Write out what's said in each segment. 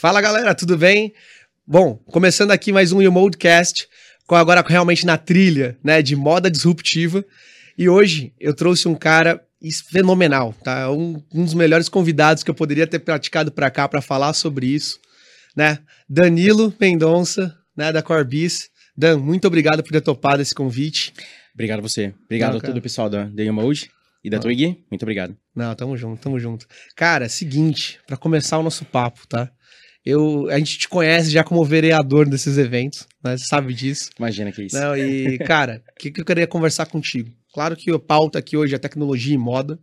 Fala galera, tudo bem? Bom, começando aqui mais um Umodcast, com agora realmente na trilha, né, de moda disruptiva. E hoje eu trouxe um cara fenomenal, tá? Um, um dos melhores convidados que eu poderia ter praticado para cá para falar sobre isso, né? Danilo Mendonça, né, da Corbis. Dan, muito obrigado por ter topado esse convite. Obrigado a você. Obrigado Não, a todo o pessoal da The Mode e da Não. Twig. Muito obrigado. Não, tamo junto, tamo junto. Cara, seguinte, para começar o nosso papo, tá? Eu, a gente te conhece já como vereador desses eventos, né? Você sabe disso. Imagina que é isso. Não, e, cara, o que, que eu queria conversar contigo? Claro que a pauta aqui hoje é tecnologia e moda,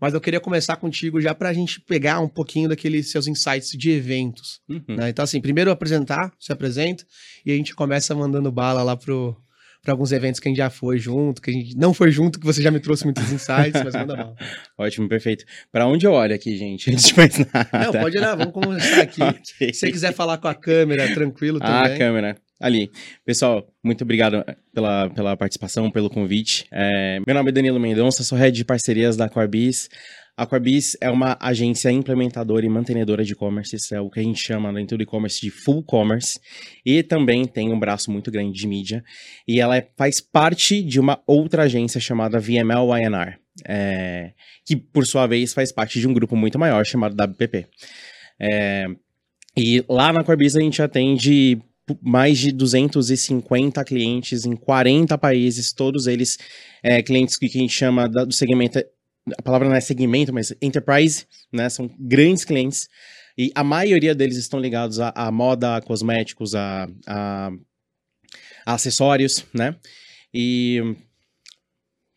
mas eu queria começar contigo já para a gente pegar um pouquinho daqueles seus insights de eventos. Uhum. Né? Então, assim, primeiro apresentar, se apresenta, e a gente começa mandando bala lá pro, para alguns eventos que a gente já foi junto, que a gente não foi junto, que você já me trouxe muitos insights, mas manda mal. Ótimo, perfeito. Para onde eu olho aqui, gente? Antes de mais nada. Não, pode olhar, vamos começar aqui. okay. Se você quiser falar com a câmera, tranquilo também. Ah, a câmera. Ali. Pessoal, muito obrigado pela, pela participação, pelo convite. É, meu nome é Danilo Mendonça, sou head de parcerias da Corbis. A Corbis é uma agência implementadora e mantenedora de e-commerce, é o que a gente chama dentro do e-commerce de full commerce, e também tem um braço muito grande de mídia, e ela é, faz parte de uma outra agência chamada VML YNR, é, que por sua vez faz parte de um grupo muito maior chamado WPP. É, e lá na Corbis a gente atende mais de 250 clientes em 40 países, todos eles é, clientes que a gente chama do segmento a palavra não é segmento, mas enterprise, né? São grandes clientes. E a maioria deles estão ligados à, à moda, a cosméticos, a, a, a, acessórios, né? E.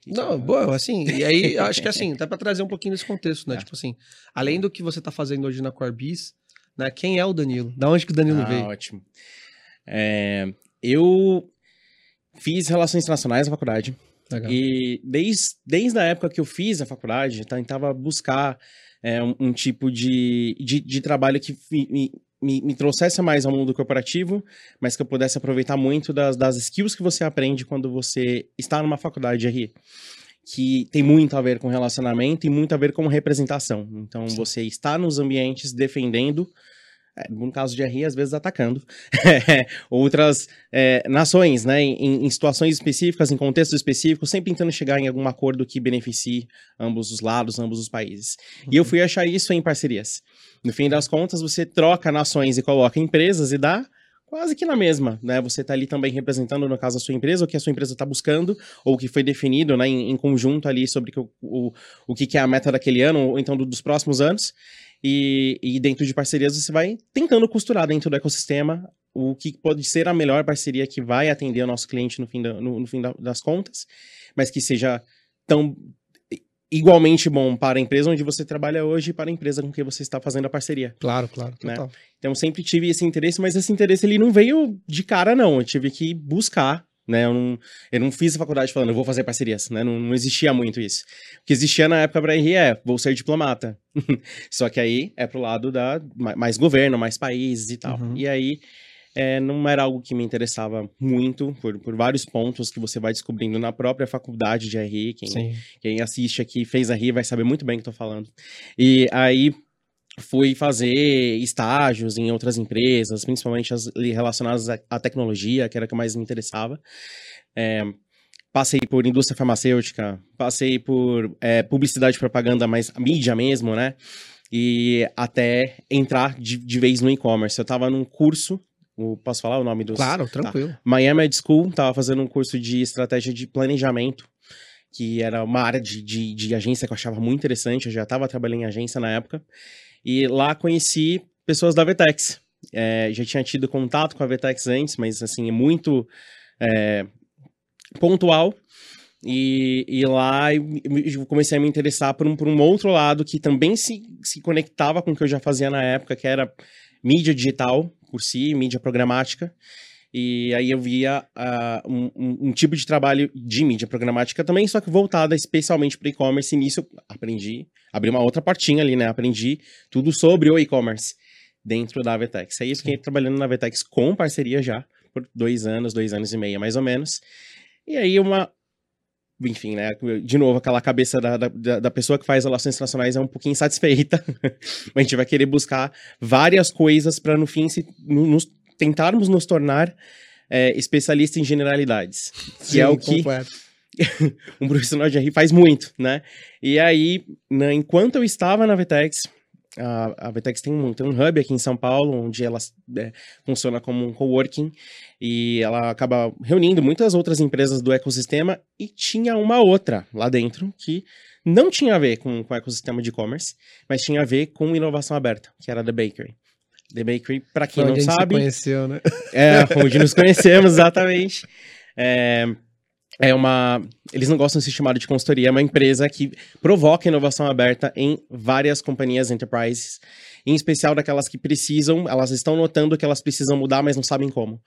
Não, boa, assim, e aí acho que assim, dá para trazer um pouquinho desse contexto, né? É. Tipo assim, além do que você tá fazendo hoje na Corbis, né? Quem é o Danilo? Da onde que o Danilo ah, veio? Ótimo. É, eu fiz relações internacionais na faculdade. Legal. E desde, desde a época que eu fiz a faculdade, tentava buscar é, um, um, tipo de, de, de trabalho que me, me, me, trouxesse mais ao mundo corporativo, mas que eu pudesse aproveitar muito das, das skills que você aprende quando você está numa faculdade de RI. Que tem muito a ver com relacionamento e muito a ver com representação. Então, Sim. você está nos ambientes defendendo no caso de RI, às vezes atacando outras é, nações, né, em, em, situações específicas, em contextos específicos, sempre tentando chegar em algum acordo que beneficie ambos os lados, ambos os países. E eu uhum. fui achar isso em parcerias. No fim das contas, você troca nações e coloca empresas e dá quase que na mesma, né? Você está ali também representando, no caso, a sua empresa, o que a sua empresa está buscando, ou o que foi definido, né, em, em conjunto ali sobre o, o, o que, que é a meta daquele ano, ou então do, dos próximos anos. E, e dentro de parcerias você vai tentando costurar dentro do ecossistema o que pode ser a melhor parceria que vai atender o nosso cliente no fim, da, no, no fim da, das contas, mas que seja tão igualmente bom para a empresa onde você trabalha hoje e para a empresa com quem você está fazendo a parceria. Claro, claro. Né? Então sempre tive esse interesse, mas esse interesse ele não veio de cara não, eu tive que buscar né? Eu não, eu não fiz a faculdade falando, eu vou fazer parcerias, né? Não, não existia muito isso. O que existia na época para RI é, vou ser diplomata. Só que aí é pro lado da mais governo, mais países e tal. Uhum. E aí é, não era algo que me interessava muito, por, por vários pontos que você vai descobrindo na própria faculdade de RI. Quem, quem assiste aqui, fez RI, vai saber muito bem o que eu tô falando. E aí fui fazer estágios em outras empresas, principalmente as relacionadas à tecnologia, que era o que mais me interessava. É, passei por indústria farmacêutica, passei por é, publicidade e propaganda, mais mídia mesmo, né? E até entrar de, de vez no e-commerce. Eu estava num curso, posso falar o nome do... Claro, tá. tranquilo. Tá. Miami Ed School, estava fazendo um curso de estratégia de planejamento, que era uma área de, de, de agência que eu achava muito interessante, eu já estava trabalhando em agência na época. E lá conheci pessoas da Vetex. É, já tinha tido contato com a Vetex antes, mas assim, é muito é, pontual. E, e lá eu comecei a me interessar por um, por um outro lado que também se, se conectava com o que eu já fazia na época, que era mídia digital por si, mídia programática. E aí eu via uh, um, um, um, tipo de trabalho de mídia programática também, só que voltada especialmente para e-commerce. E nisso eu aprendi, abri uma outra portinha ali, né? Aprendi tudo sobre o e-commerce. dentro da Avetex. Aí eu fiquei Sim. trabalhando na Avetex com parceria já, por dois anos, dois anos e meio mais ou menos. E aí uma. Enfim, né? De novo, aquela cabeça da, da, da pessoa que faz relações internacionais é um pouquinho insatisfeita. a gente vai querer buscar várias coisas para, no fim, se, nos, tentarmos nos tornar é, especialista em generalidades. Que Sim, é o que um profissional de RI faz muito, né? E aí, né, enquanto eu estava na Vetex, a, a Vetex tem um, tem um hub aqui em São Paulo, onde ela é, funciona como um coworking, e ela acaba reunindo muitas outras empresas do ecossistema, e tinha uma outra lá dentro que não tinha a ver com, com o ecossistema de e-commerce, mas tinha a ver com inovação aberta, que era The Bakery. The Bakery, para quem não sabe. Onde conheceu, né? É, onde nos conhecemos, exatamente. É, é uma. Eles não gostam de se chamar de consultoria, é uma empresa que provoca inovação aberta em várias companhias enterprises, em especial daquelas que precisam, elas estão notando que elas precisam mudar, mas não sabem como.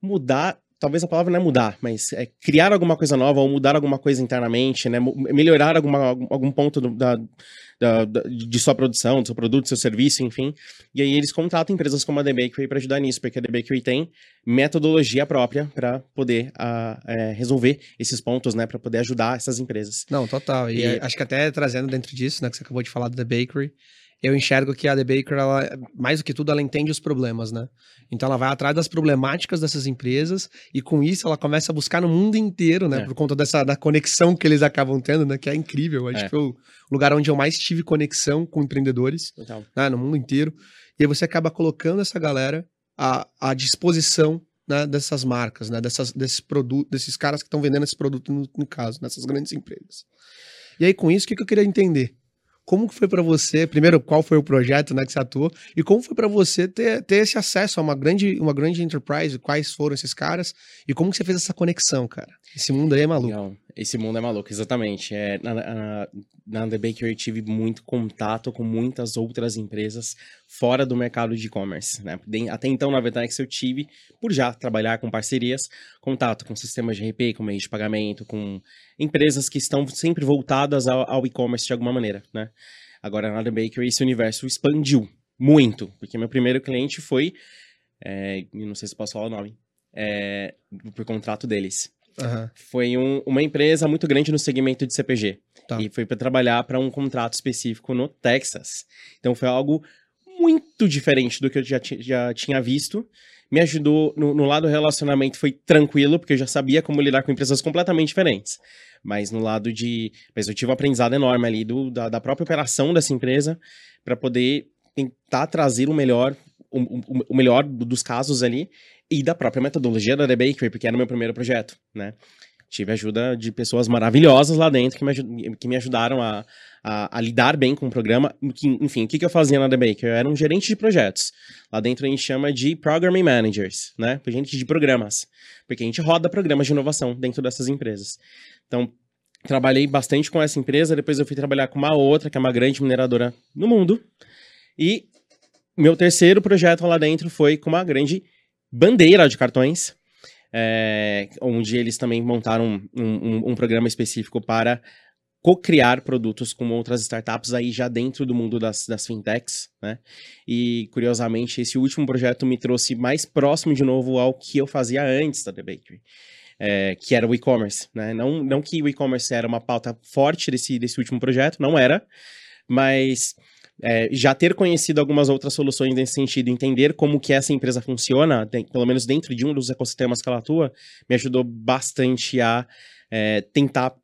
Mudar talvez a palavra não é mudar, mas é criar alguma coisa nova ou mudar alguma coisa internamente, né? Melhorar alguma, algum ponto do, da, da, de sua produção, do seu produto, do seu serviço, enfim. E aí eles contratam empresas como a The Bakery para ajudar nisso, porque a The Bakery tem metodologia própria para poder a, é, resolver esses pontos, né? Para poder ajudar essas empresas. Não, total. E, e, acho que até trazendo dentro disso, né? Que você acabou de falar da The Bakery, eu enxergo que a The Baker, ela, mais do que tudo, ela entende os problemas, né? Então ela vai atrás das problemáticas dessas empresas e com isso ela começa a buscar no mundo inteiro, né? É. Por conta dessa da conexão que eles acabam tendo, né? Que é incrível. Acho é. que foi o lugar onde eu mais tive conexão com empreendedores né? no mundo inteiro. E aí você acaba colocando essa galera à, à disposição né, dessas marcas, né? Dessas, desses produtos, desses caras que estão vendendo esse produto, no, no caso, nessas grandes empresas. E aí, com isso, o que, que eu queria entender? Como foi para você, primeiro, qual foi o projeto né, que você atuou, e como foi para você ter, ter esse acesso a uma grande, uma grande enterprise, quais foram esses caras, e como que você fez essa conexão, cara? Esse mundo aí é maluco. Não, esse mundo é maluco, exatamente. É, na, na, na The Baker eu tive muito contato com muitas outras empresas fora do mercado de e-commerce. Né? Até então, na Vetex, eu tive, por já trabalhar com parcerias, contato com sistemas de RP, com meios de pagamento, com empresas que estão sempre voltadas ao, ao e-commerce de alguma maneira, né? Agora, na The Baker, esse universo expandiu muito, porque meu primeiro cliente foi, é, não sei se posso falar o nome, é, por contrato deles. Uhum. Foi um, uma empresa muito grande no segmento de CPG. Tá. E foi para trabalhar para um contrato específico no Texas. Então foi algo muito diferente do que eu já, já tinha visto me ajudou no, no lado do relacionamento, foi tranquilo, porque eu já sabia como lidar com empresas completamente diferentes. Mas no lado de. Mas eu tive um aprendizado enorme ali do, da, da própria operação dessa empresa para poder tentar trazer o melhor, o, o, melhor dos casos ali e da própria metodologia da The Bakery, porque era o meu primeiro projeto, né? Tive ajuda de pessoas maravilhosas lá dentro que me, que me ajudaram a, a, a, lidar bem com o programa. Que, enfim, o que, que eu fazia na The? Eu era um gerente de projetos. Lá dentro a gente chama de Programming Managers, né? Gente de programas. Porque a gente roda programas de inovação dentro dessas empresas. Então, trabalhei bastante com essa empresa. Depois eu fui trabalhar com uma outra, que é uma grande mineradora no mundo. E meu terceiro projeto lá dentro foi com uma grande bandeira de cartões é, onde eles também montaram um, um, um programa específico para co-criar produtos com outras startups aí já dentro do mundo das, das fintechs, né? E, curiosamente, esse último projeto me trouxe mais próximo de novo ao que eu fazia antes da The Bakery. É, que era o e-commerce, né? Não, não que o e-commerce era uma pauta forte desse, desse último projeto, não era, mas é, já ter conhecido algumas outras soluções nesse sentido, entender como que essa empresa funciona, tem, pelo menos dentro de um dos ecossistemas que ela atua, me ajudou bastante a é, tentar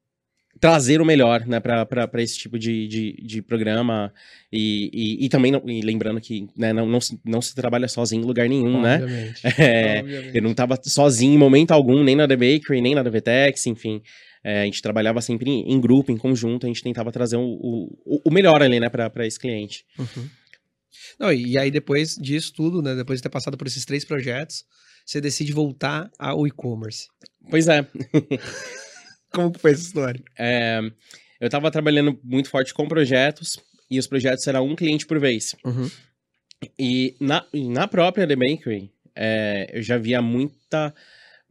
trazer o melhor né, para esse tipo de, de, de programa. E, e, e também, não, e lembrando que né, não, não, se, não se trabalha sozinho em lugar nenhum, né? Obviamente. né? É, Obviamente. Eu não estava sozinho em momento algum, nem na The Bakery, nem na The Vetex, enfim. É, a gente trabalhava sempre em, em, grupo, em conjunto, a gente tentava trazer o, o, o melhor ali, né, para esse cliente. Uhum. Não, e aí depois disso tudo, né, depois de ter passado por esses três projetos, você decide voltar ao e-commerce. Pois é. Como que foi essa história? É, eu estava trabalhando muito forte com projetos, e os projetos eram um cliente por vez. Uhum. E na, na própria The Bakery, é, eu já via muita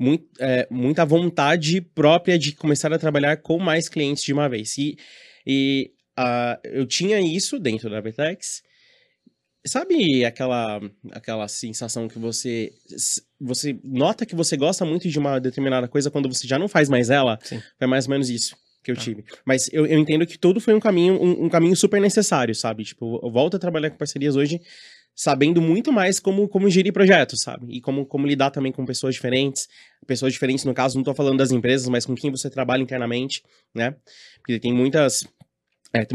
muito, é, muita vontade própria de começar a trabalhar com mais clientes de uma vez. E, e uh, eu tinha isso dentro da Vertex, sabe aquela, aquela sensação que você, você nota que você gosta muito de uma determinada coisa quando você já não faz mais ela? Sim. Foi mais ou menos isso que eu ah. tive. Mas eu, eu entendo que tudo foi um caminho, um, um, caminho super necessário, sabe? Tipo, eu volto a trabalhar com parcerias hoje sabendo muito mais como, como gerir projetos, sabe? E como, como lidar também com pessoas diferentes. Pessoas diferentes, no caso, não tô falando das empresas, mas com quem você trabalha internamente, né? Porque tem muitas é,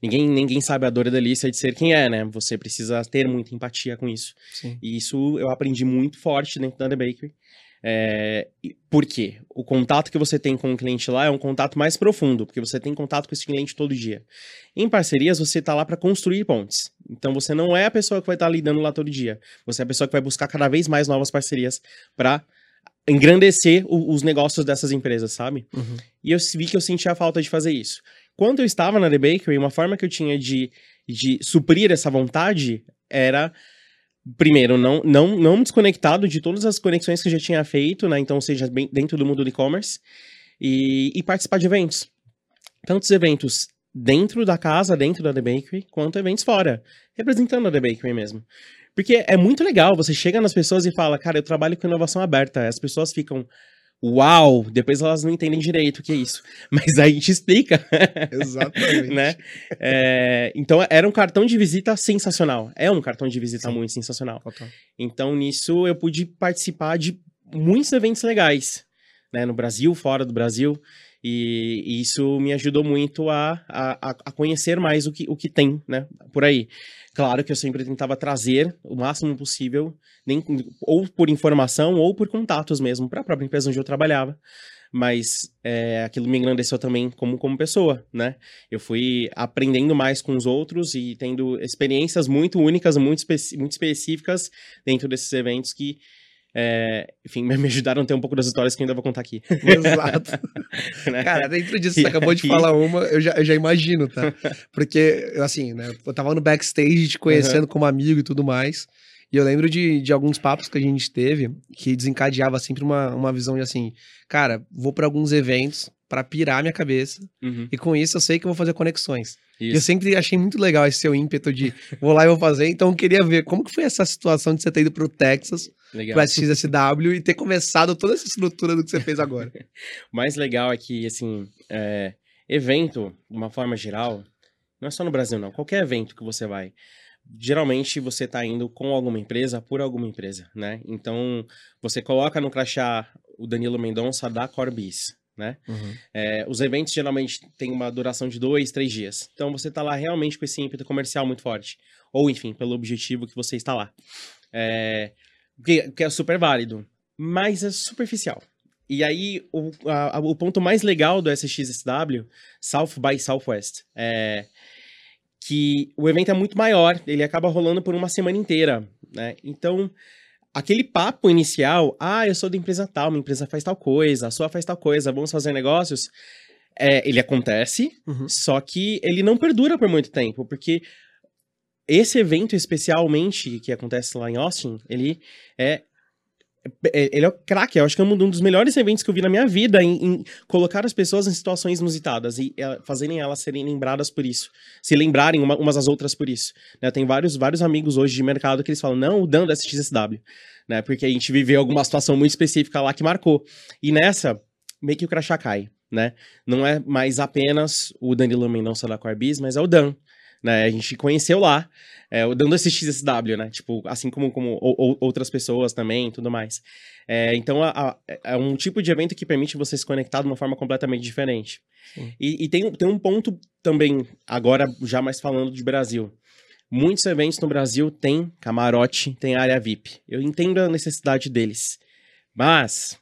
ninguém, ninguém sabe a dor e a delícia de ser quem é, né? Você precisa ter muita empatia com isso. Sim. E isso eu aprendi muito forte dentro da The Bakery. É, por quê? O contato que você tem com o cliente lá é um contato mais profundo, porque você tem contato com esse cliente todo dia. Em parcerias, você está lá para construir pontes. Então, você não é a pessoa que vai estar tá lidando lá todo dia. Você é a pessoa que vai buscar cada vez mais novas parcerias para engrandecer o, os negócios dessas empresas, sabe? Uhum. E eu vi que eu sentia a falta de fazer isso. Quando eu estava na The Bakery, uma forma que eu tinha de, de suprir essa vontade era primeiro, não, não, não desconectado de todas as conexões que eu já tinha feito, né? Então, seja bem dentro do mundo do e-commerce, e, e, participar de eventos. Tantos eventos dentro da casa, dentro da The Bakery, quanto eventos fora, representando a The Bakery mesmo. Porque é muito legal, você chega nas pessoas e fala, cara, eu trabalho com inovação aberta. As pessoas ficam, uau, depois elas não entendem direito o que é isso. Mas aí a gente explica. Exatamente. né? É, então era um cartão de visita sensacional. É um cartão de visita Sim. muito sensacional. Total. Então nisso eu pude participar de muitos eventos legais, né? No Brasil, fora do Brasil. E, e isso me ajudou muito a, a, a conhecer mais o que, o que tem, né? Por aí. Claro que eu sempre tentava trazer o máximo possível, nem, ou por informação ou por contatos mesmo, para a própria empresa onde eu trabalhava. Mas é, aquilo me engrandeceu também como, como pessoa, né? Eu fui aprendendo mais com os outros e tendo experiências muito únicas, muito, especi muito específicas dentro desses eventos que é, enfim, me ajudaram a ter um pouco das histórias que eu ainda vou contar aqui. Exato. né? Cara, dentro disso, você acabou de falar uma, eu já, eu já imagino, tá? Porque, assim, né, eu tava no backstage te conhecendo uhum. como amigo e tudo mais. E eu lembro de, de alguns papos que a gente teve que desencadeava sempre uma, uma visão de assim, cara, vou para alguns eventos para pirar minha cabeça uhum. e com isso eu sei que eu vou fazer conexões. Isso. Eu sempre achei muito legal esse seu ímpeto de vou lá e vou fazer. Então eu queria ver como que foi essa situação de você ter ido pro Texas, legal. pro SXSW e ter começado toda essa estrutura do que você fez agora. o mais legal é que, assim, é, evento, de uma forma geral, não é só no Brasil não, qualquer evento que você vai, geralmente você está indo com alguma empresa, por alguma empresa, né? Então, você coloca no crachá o Danilo Mendonça da Corbis, né? Uhum. É, os eventos geralmente têm uma duração de dois, três dias. Então você está lá realmente com esse ímpeto comercial muito forte. Ou, enfim, pelo objetivo que você está lá. É, que, que é super válido, mas é superficial. E aí, o, a, o ponto mais legal do SXSW, South by Southwest, é que o evento é muito maior, ele acaba rolando por uma semana inteira, né? Então, aquele papo inicial, ah, eu sou da empresa tal, minha empresa faz tal coisa, a sua faz tal coisa, vamos fazer negócios, é, ele acontece, uhum. só que ele não perdura por muito tempo, porque esse evento especialmente que acontece lá em Austin, ele é é, ele é o craque, eu acho que é um dos melhores eventos que eu vi na minha vida em, em colocar as pessoas em situações inusitadas e é, fazerem elas serem lembradas por isso, se lembrarem uma, umas às outras por isso. Né? Tem vários, vários amigos hoje de mercado que eles falam, não, o Dan da SXSW, né? Porque a gente viveu alguma situação muito específica lá que marcou. E nessa, meio que o crachá cai, né? Não é mais apenas o Danilo Mendonça da Corbis, mas é o Dan, né? A gente conheceu lá, é, dando esse XSW, né? Tipo, assim como, como ou, outras pessoas também tudo mais. É, então, a, a, é um tipo de evento que permite você se conectar de uma forma completamente diferente. E, e, tem, tem um ponto também, agora já mais falando de Brasil. Muitos eventos no Brasil têm camarote, tem área VIP. Eu entendo a necessidade deles. Mas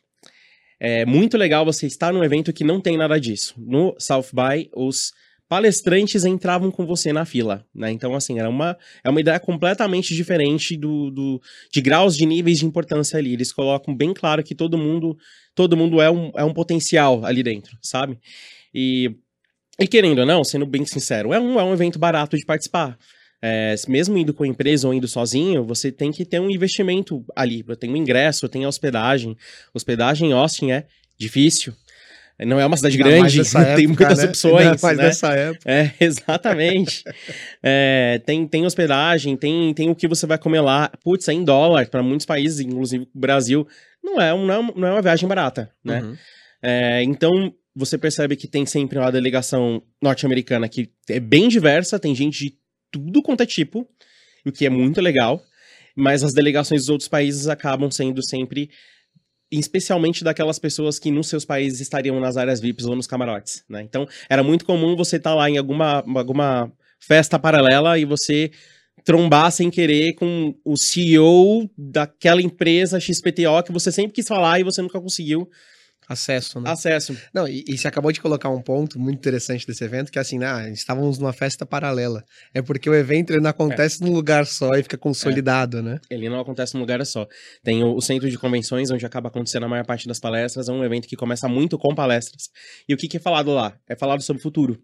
é muito legal você estar num evento que não tem nada disso. No South by, os palestrantes entravam com você na fila, né? Então, assim, era uma, é uma ideia completamente diferente do, do, de graus de níveis de importância ali. Eles colocam bem claro que todo mundo, todo mundo é um, é um potencial ali dentro, sabe? E, e querendo ou não, sendo bem sincero, é um, é um evento barato de participar. É, mesmo indo com a empresa ou indo sozinho, você tem que ter um investimento ali. Tem um ingresso, tem a hospedagem. Hospedagem em Austin é difícil. Não é uma cidade grande, época, tem muitas né? opções. Mas né? nessa época. É, exatamente. é, tem, tem hospedagem, tem, tem o que você vai comer lá. Putz, é em dólar, para muitos países, inclusive o Brasil, não é, não é, não é uma viagem barata, né? Uhum. É, então, você percebe que tem sempre uma delegação norte-americana que é bem diversa, tem gente de tudo quanto é tipo, o que é muito legal, mas as delegações dos outros países acabam sendo sempre especialmente daquelas pessoas que nos seus países estariam nas áreas VIPs ou nos camarotes, né? Então, era muito comum você estar tá lá em alguma, alguma festa paralela e você trombar sem querer com o CEO daquela empresa XPTO que você sempre quis falar e você nunca conseguiu Acesso, né? Acesso. Não, e, e, você acabou de colocar um ponto muito interessante desse evento, que é assim, ah, estávamos numa festa paralela. É porque o evento ele não acontece é. num lugar só e fica consolidado, é. né? Ele não acontece num lugar só. Tem o, o, centro de convenções, onde acaba acontecendo a maior parte das palestras, é um evento que começa muito com palestras. E o que, que é falado lá? É falado sobre o futuro.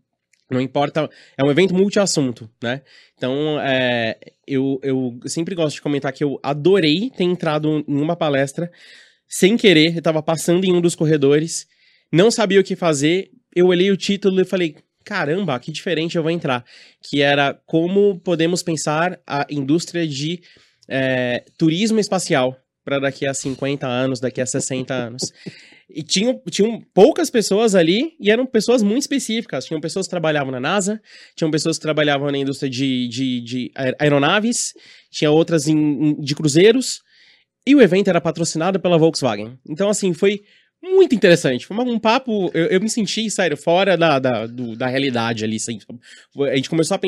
Não importa, é um evento multi-assunto, né? Então, é, eu, eu sempre gosto de comentar que eu adorei ter entrado em uma palestra sem querer, eu tava passando em um dos corredores, não sabia o que fazer, eu olhei o título e falei, caramba, que diferente eu vou entrar. Que era como podemos pensar a indústria de é, turismo espacial para daqui a 50 anos, daqui a 60 anos. E tinham, tinham poucas pessoas ali e eram pessoas muito específicas. Tinham pessoas que trabalhavam na NASA, tinham pessoas que trabalhavam na indústria de, de, de aeronaves, tinha outras em, de cruzeiros, e o evento era patrocinado pela Volkswagen. Então, assim, foi muito interessante. Foi um papo. Eu, eu me senti, sério, fora da, da, do, da realidade ali. Assim. A gente começou a,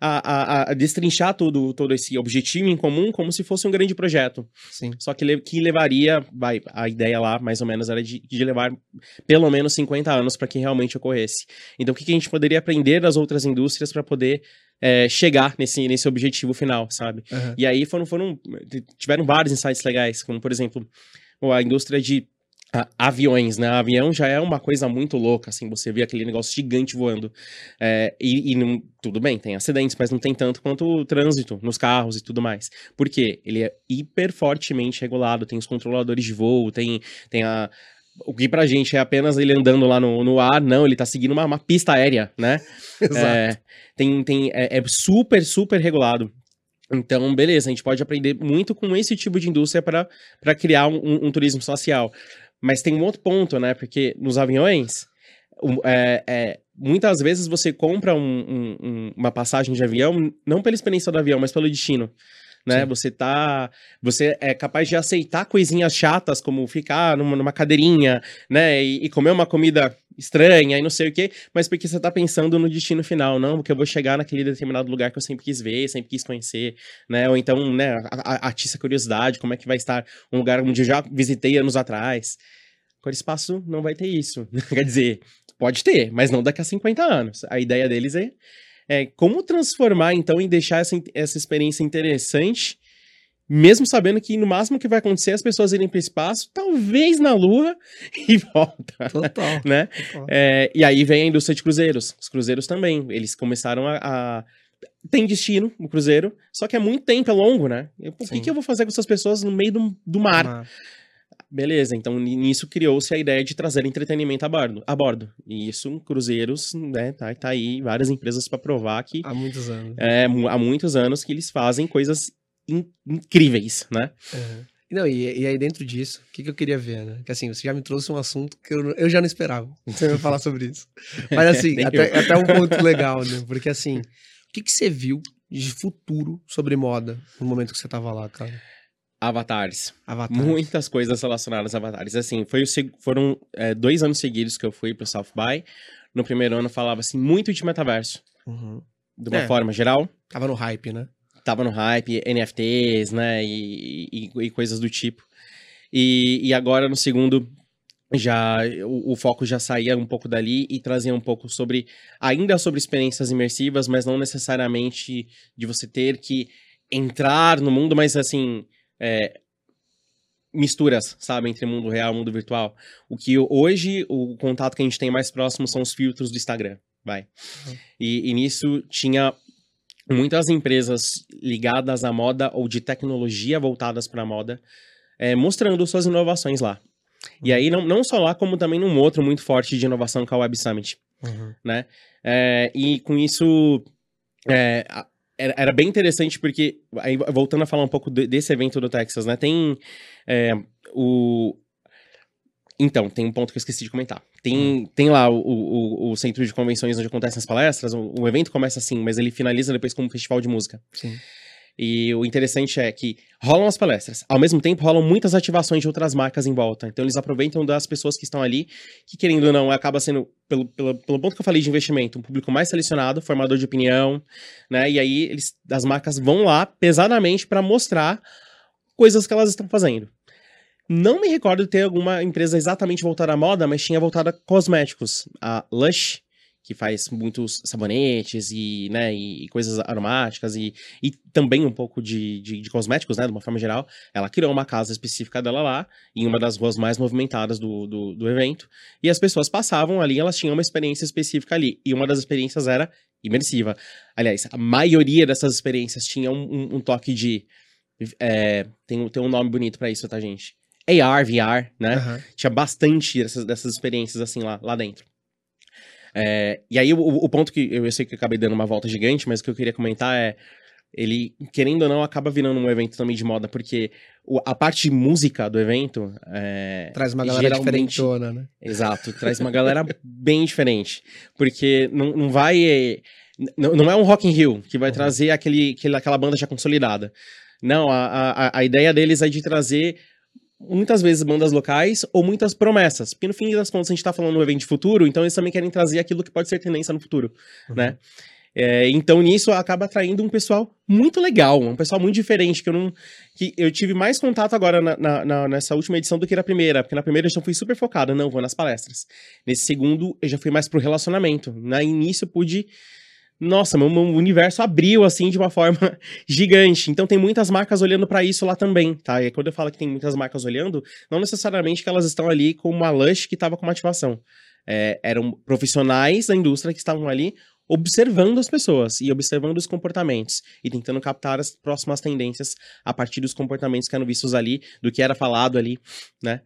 a, a, destrinchar todo, todo esse objetivo em comum como se fosse um grande projeto. Sim. Só que, que levaria. Vai, a ideia lá, mais ou menos, era de, de levar pelo menos 50 anos para que realmente ocorresse. Então, o que, que a gente poderia aprender das outras indústrias para poder é, chegar nesse, nesse objetivo final, sabe? Uhum. E aí foram, foram. Tiveram vários insights legais, como, por exemplo, a indústria de aviões, né? Avião já é uma coisa muito louca, assim, você vê aquele negócio gigante voando. É, e, e não, tudo bem, tem acidentes, mas não tem tanto quanto o trânsito nos carros e tudo mais. Por quê? Ele é hiper fortemente regulado, tem os controladores de voo, tem, tem a, o que pra gente é apenas ele andando lá no, no ar, não, ele tá seguindo uma, uma pista aérea, né? Exato. É, tem, tem, é, é, super, super regulado. Então, beleza, a gente pode aprender muito com esse tipo de indústria para criar um, um, um, turismo social. Mas tem um outro ponto, né? Porque nos aviões, é, é, muitas vezes você compra um, uma passagem de avião, não pela experiência do avião, mas pelo destino né? Sim. Você tá. Você é capaz de aceitar coisinhas chatas, como ficar numa, numa cadeirinha, né? E, e, comer uma comida estranha e não sei o quê, mas porque você tá pensando no destino final, não, porque eu vou chegar naquele determinado lugar que eu sempre quis ver, sempre quis conhecer, né? Ou então, né, atiça a curiosidade, como é que vai estar um lugar onde eu já visitei anos atrás. Agora, espaço não vai ter isso. Quer dizer, pode ter, mas não daqui a 50 anos. A ideia deles é é, como transformar, então, e deixar essa, essa experiência interessante, mesmo sabendo que no máximo que vai acontecer é as pessoas irem para o espaço, talvez na Lua, e volta. Total. né? Total. É, e aí vem a indústria de cruzeiros. Os cruzeiros também. Eles começaram a, a tem destino o cruzeiro, só que é muito tempo, é longo, né? O que, que eu vou fazer com essas pessoas no meio do, do mar? Beleza, então nisso criou-se a ideia de trazer entretenimento a bordo. A bordo. E isso, cruzeiros, né, tá, tá aí várias empresas para provar que... Há muitos anos. É, há muitos anos que eles fazem coisas in, incríveis, né? Uhum. Não, e, e, aí dentro disso, o que, que eu queria ver, né? Que assim, você já me trouxe um assunto que eu, eu já não esperava você vai falar sobre isso. Mas assim, até, até, um ponto legal, né? Porque assim, o que, que você viu de futuro sobre moda no momento que você tava lá, cara? Avatares. Avatares. Muitas coisas relacionadas a avatares. Assim, foi, foram é, dois anos seguidos que eu fui pro South By. No primeiro ano falava assim muito de metaverso. Uhum. De uma é, forma geral. Tava no hype, né? Tava no hype, NFTs, né? E, e, e coisas do tipo. E, e agora no segundo já o, o, foco já saía um pouco dali e trazia um pouco sobre ainda sobre experiências imersivas, mas não necessariamente de você ter que entrar no mundo, mas assim é, misturas, sabe, entre mundo real e mundo virtual. O que hoje, o contato que a gente tem mais próximo são os filtros do Instagram, vai. Uhum. E, e nisso tinha muitas empresas ligadas à moda ou de tecnologia voltadas para a moda, é, mostrando suas inovações lá. E aí, não, não só lá, como também num outro muito forte de inovação que é o Web Summit, uhum. né? É, e com isso, é, era, era, bem interessante porque, aí, voltando a falar um pouco desse evento do Texas, né? Tem é, o... Então, tem um ponto que eu esqueci de comentar. Tem, hum. tem lá o, o, o, centro de convenções onde acontecem as palestras, o, o evento começa assim, mas ele finaliza depois como um festival de música. Sim. E o interessante é que rolam as palestras. Ao mesmo tempo, rolam muitas ativações de outras marcas em volta. Então, eles aproveitam das pessoas que estão ali, que querendo ou não, acaba sendo, pelo, pelo, pelo ponto que eu falei de investimento, um público mais selecionado, formador de opinião, né? E aí, eles, as marcas vão lá pesadamente para mostrar coisas que elas estão fazendo. Não me recordo de ter alguma empresa exatamente voltada à moda, mas tinha voltada a cosméticos. A Lush que faz muitos sabonetes e, né, e coisas aromáticas e, e também um pouco de, de, de, cosméticos, né, de uma forma geral. Ela criou uma casa específica dela lá, em uma das ruas mais movimentadas do, do, do evento, e as pessoas passavam ali, elas tinham uma experiência específica ali, e uma das experiências era imersiva. Aliás, a maioria dessas experiências tinha um, um, um toque de... É, tem, tem um nome bonito para isso, tá, gente? AR, VR, né? Uhum. Tinha bastante dessas, dessas experiências assim lá, lá dentro. É, e aí, o, o, ponto que eu, sei que acabei dando uma volta gigante, mas o que eu queria comentar é. Ele, querendo ou não, acaba virando um evento também de moda, porque o, a parte música do evento. É, traz uma galera diferentona, né? Exato, traz uma galera bem diferente. Porque não, não vai. Não, não é um Rock in Rio que vai uhum. trazer aquele, aquele, aquela banda já consolidada. Não, a, a, a ideia deles é de trazer muitas vezes bandas locais ou muitas promessas. Porque no fim das contas a gente tá falando no evento de futuro, então eles também querem trazer aquilo que pode ser tendência no futuro, uhum. né? É, então nisso acaba atraindo um pessoal muito legal, um pessoal muito diferente, que eu não. que eu tive mais contato agora na, na, na, nessa última edição do que na primeira, porque na primeira eu já fui super focado, não, vou nas palestras. Nesse segundo, eu já fui mais pro relacionamento. Na início eu pude nossa, meu, meu, universo abriu assim de uma forma gigante. Então tem muitas marcas olhando para isso lá também, tá? E quando eu falo que tem muitas marcas olhando, não necessariamente que elas estão ali com uma Lush que estava com uma ativação. É, eram profissionais da indústria que estavam ali observando as pessoas e observando os comportamentos e tentando captar as próximas tendências a partir dos comportamentos que eram vistos ali, do que era falado ali, né?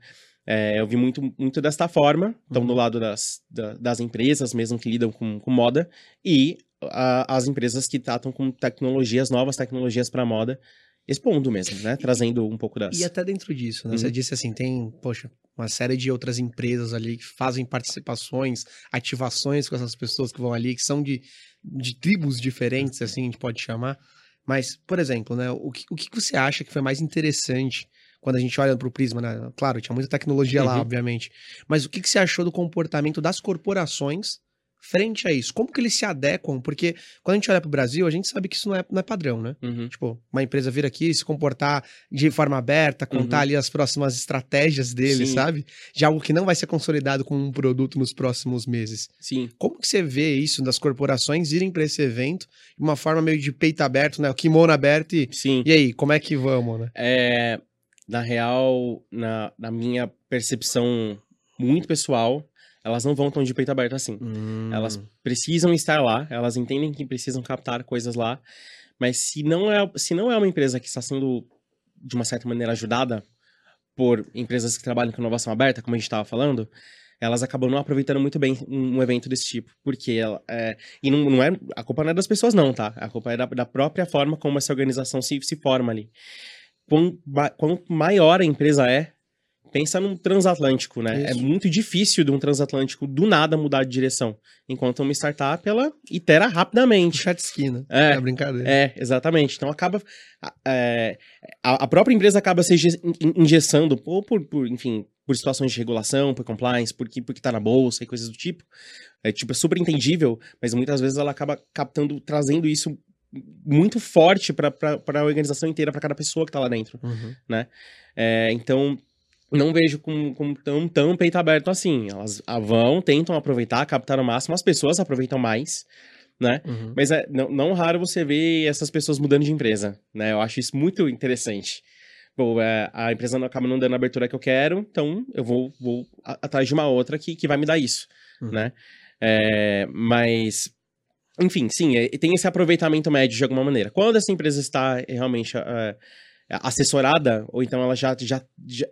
É, eu vi muito, muito desta forma, então do uhum. lado das, da, das empresas mesmo que lidam com, com moda e a, as empresas que tratam com tecnologias, novas tecnologias para moda, expondo mesmo, né? Trazendo um pouco das. E até dentro disso, né? Uhum. Você disse assim, tem, poxa, uma série de outras empresas ali que fazem participações, ativações com essas pessoas que vão ali, que são de, de tribos diferentes, assim, a gente pode chamar. Mas, por exemplo, né? O que, o que você acha que foi mais interessante quando a gente olha para o Prisma, né? Claro, tinha muita tecnologia uhum. lá, obviamente. Mas o que, que você achou do comportamento das corporações frente a isso? Como que eles se adequam? Porque quando a gente olha para o Brasil, a gente sabe que isso não é, não é padrão, né? Uhum. Tipo, uma empresa vir aqui, se comportar de forma aberta, contar uhum. ali as próximas estratégias dele, Sim. sabe? De algo que não vai ser consolidado com um produto nos próximos meses. Sim. Como que você vê isso das corporações irem para esse evento de uma forma meio de peito aberto, né? O kimono aberto e... Sim. E aí, como é que vamos, né? É... Na real, na, na minha percepção muito pessoal, elas não vão tão de peito aberto assim. Hum. Elas precisam estar lá, elas entendem que precisam captar coisas lá, mas se não é, se não é uma empresa que está sendo, de uma certa maneira, ajudada por empresas que trabalham com inovação aberta, como a gente estava falando, elas acabam não aproveitando muito bem um evento desse tipo. Porque ela, é, e não, não, é. A culpa não é das pessoas, não, tá? A culpa é da, da própria forma como essa organização se, se forma ali. quanto maior a empresa é, pensa num transatlântico, né? É Isso. É muito difícil de um transatlântico do nada mudar de direção. Enquanto uma startup, ela itera rapidamente. Chat esquina. É, é brincadeira. É, exatamente. Então acaba. É, a, a, própria empresa acaba se engessando, ou por, por, enfim, por situações de regulação, por compliance, porque, porque tá na bolsa e coisas do tipo. É, tipo, é super entendível, mas muitas vezes ela acaba captando, trazendo isso muito forte para a organização inteira, para cada pessoa que tá lá dentro, uhum. né? É, então, não vejo como, como tão, tão peito aberto assim. Elas vão, tentam aproveitar, captar o máximo, as pessoas aproveitam mais, né? Uhum. Mas é não, não, raro você ver essas pessoas mudando de empresa, né? Eu acho isso muito interessante. Bom, é, a empresa não acaba não dando a abertura que eu quero, então eu vou, vou atrás de uma outra que, que vai me dar isso, uhum. né? É, mas, enfim, sim, é, tem esse aproveitamento médio de alguma maneira. Quando essa empresa está realmente... Assessorada, ou então ela já, já,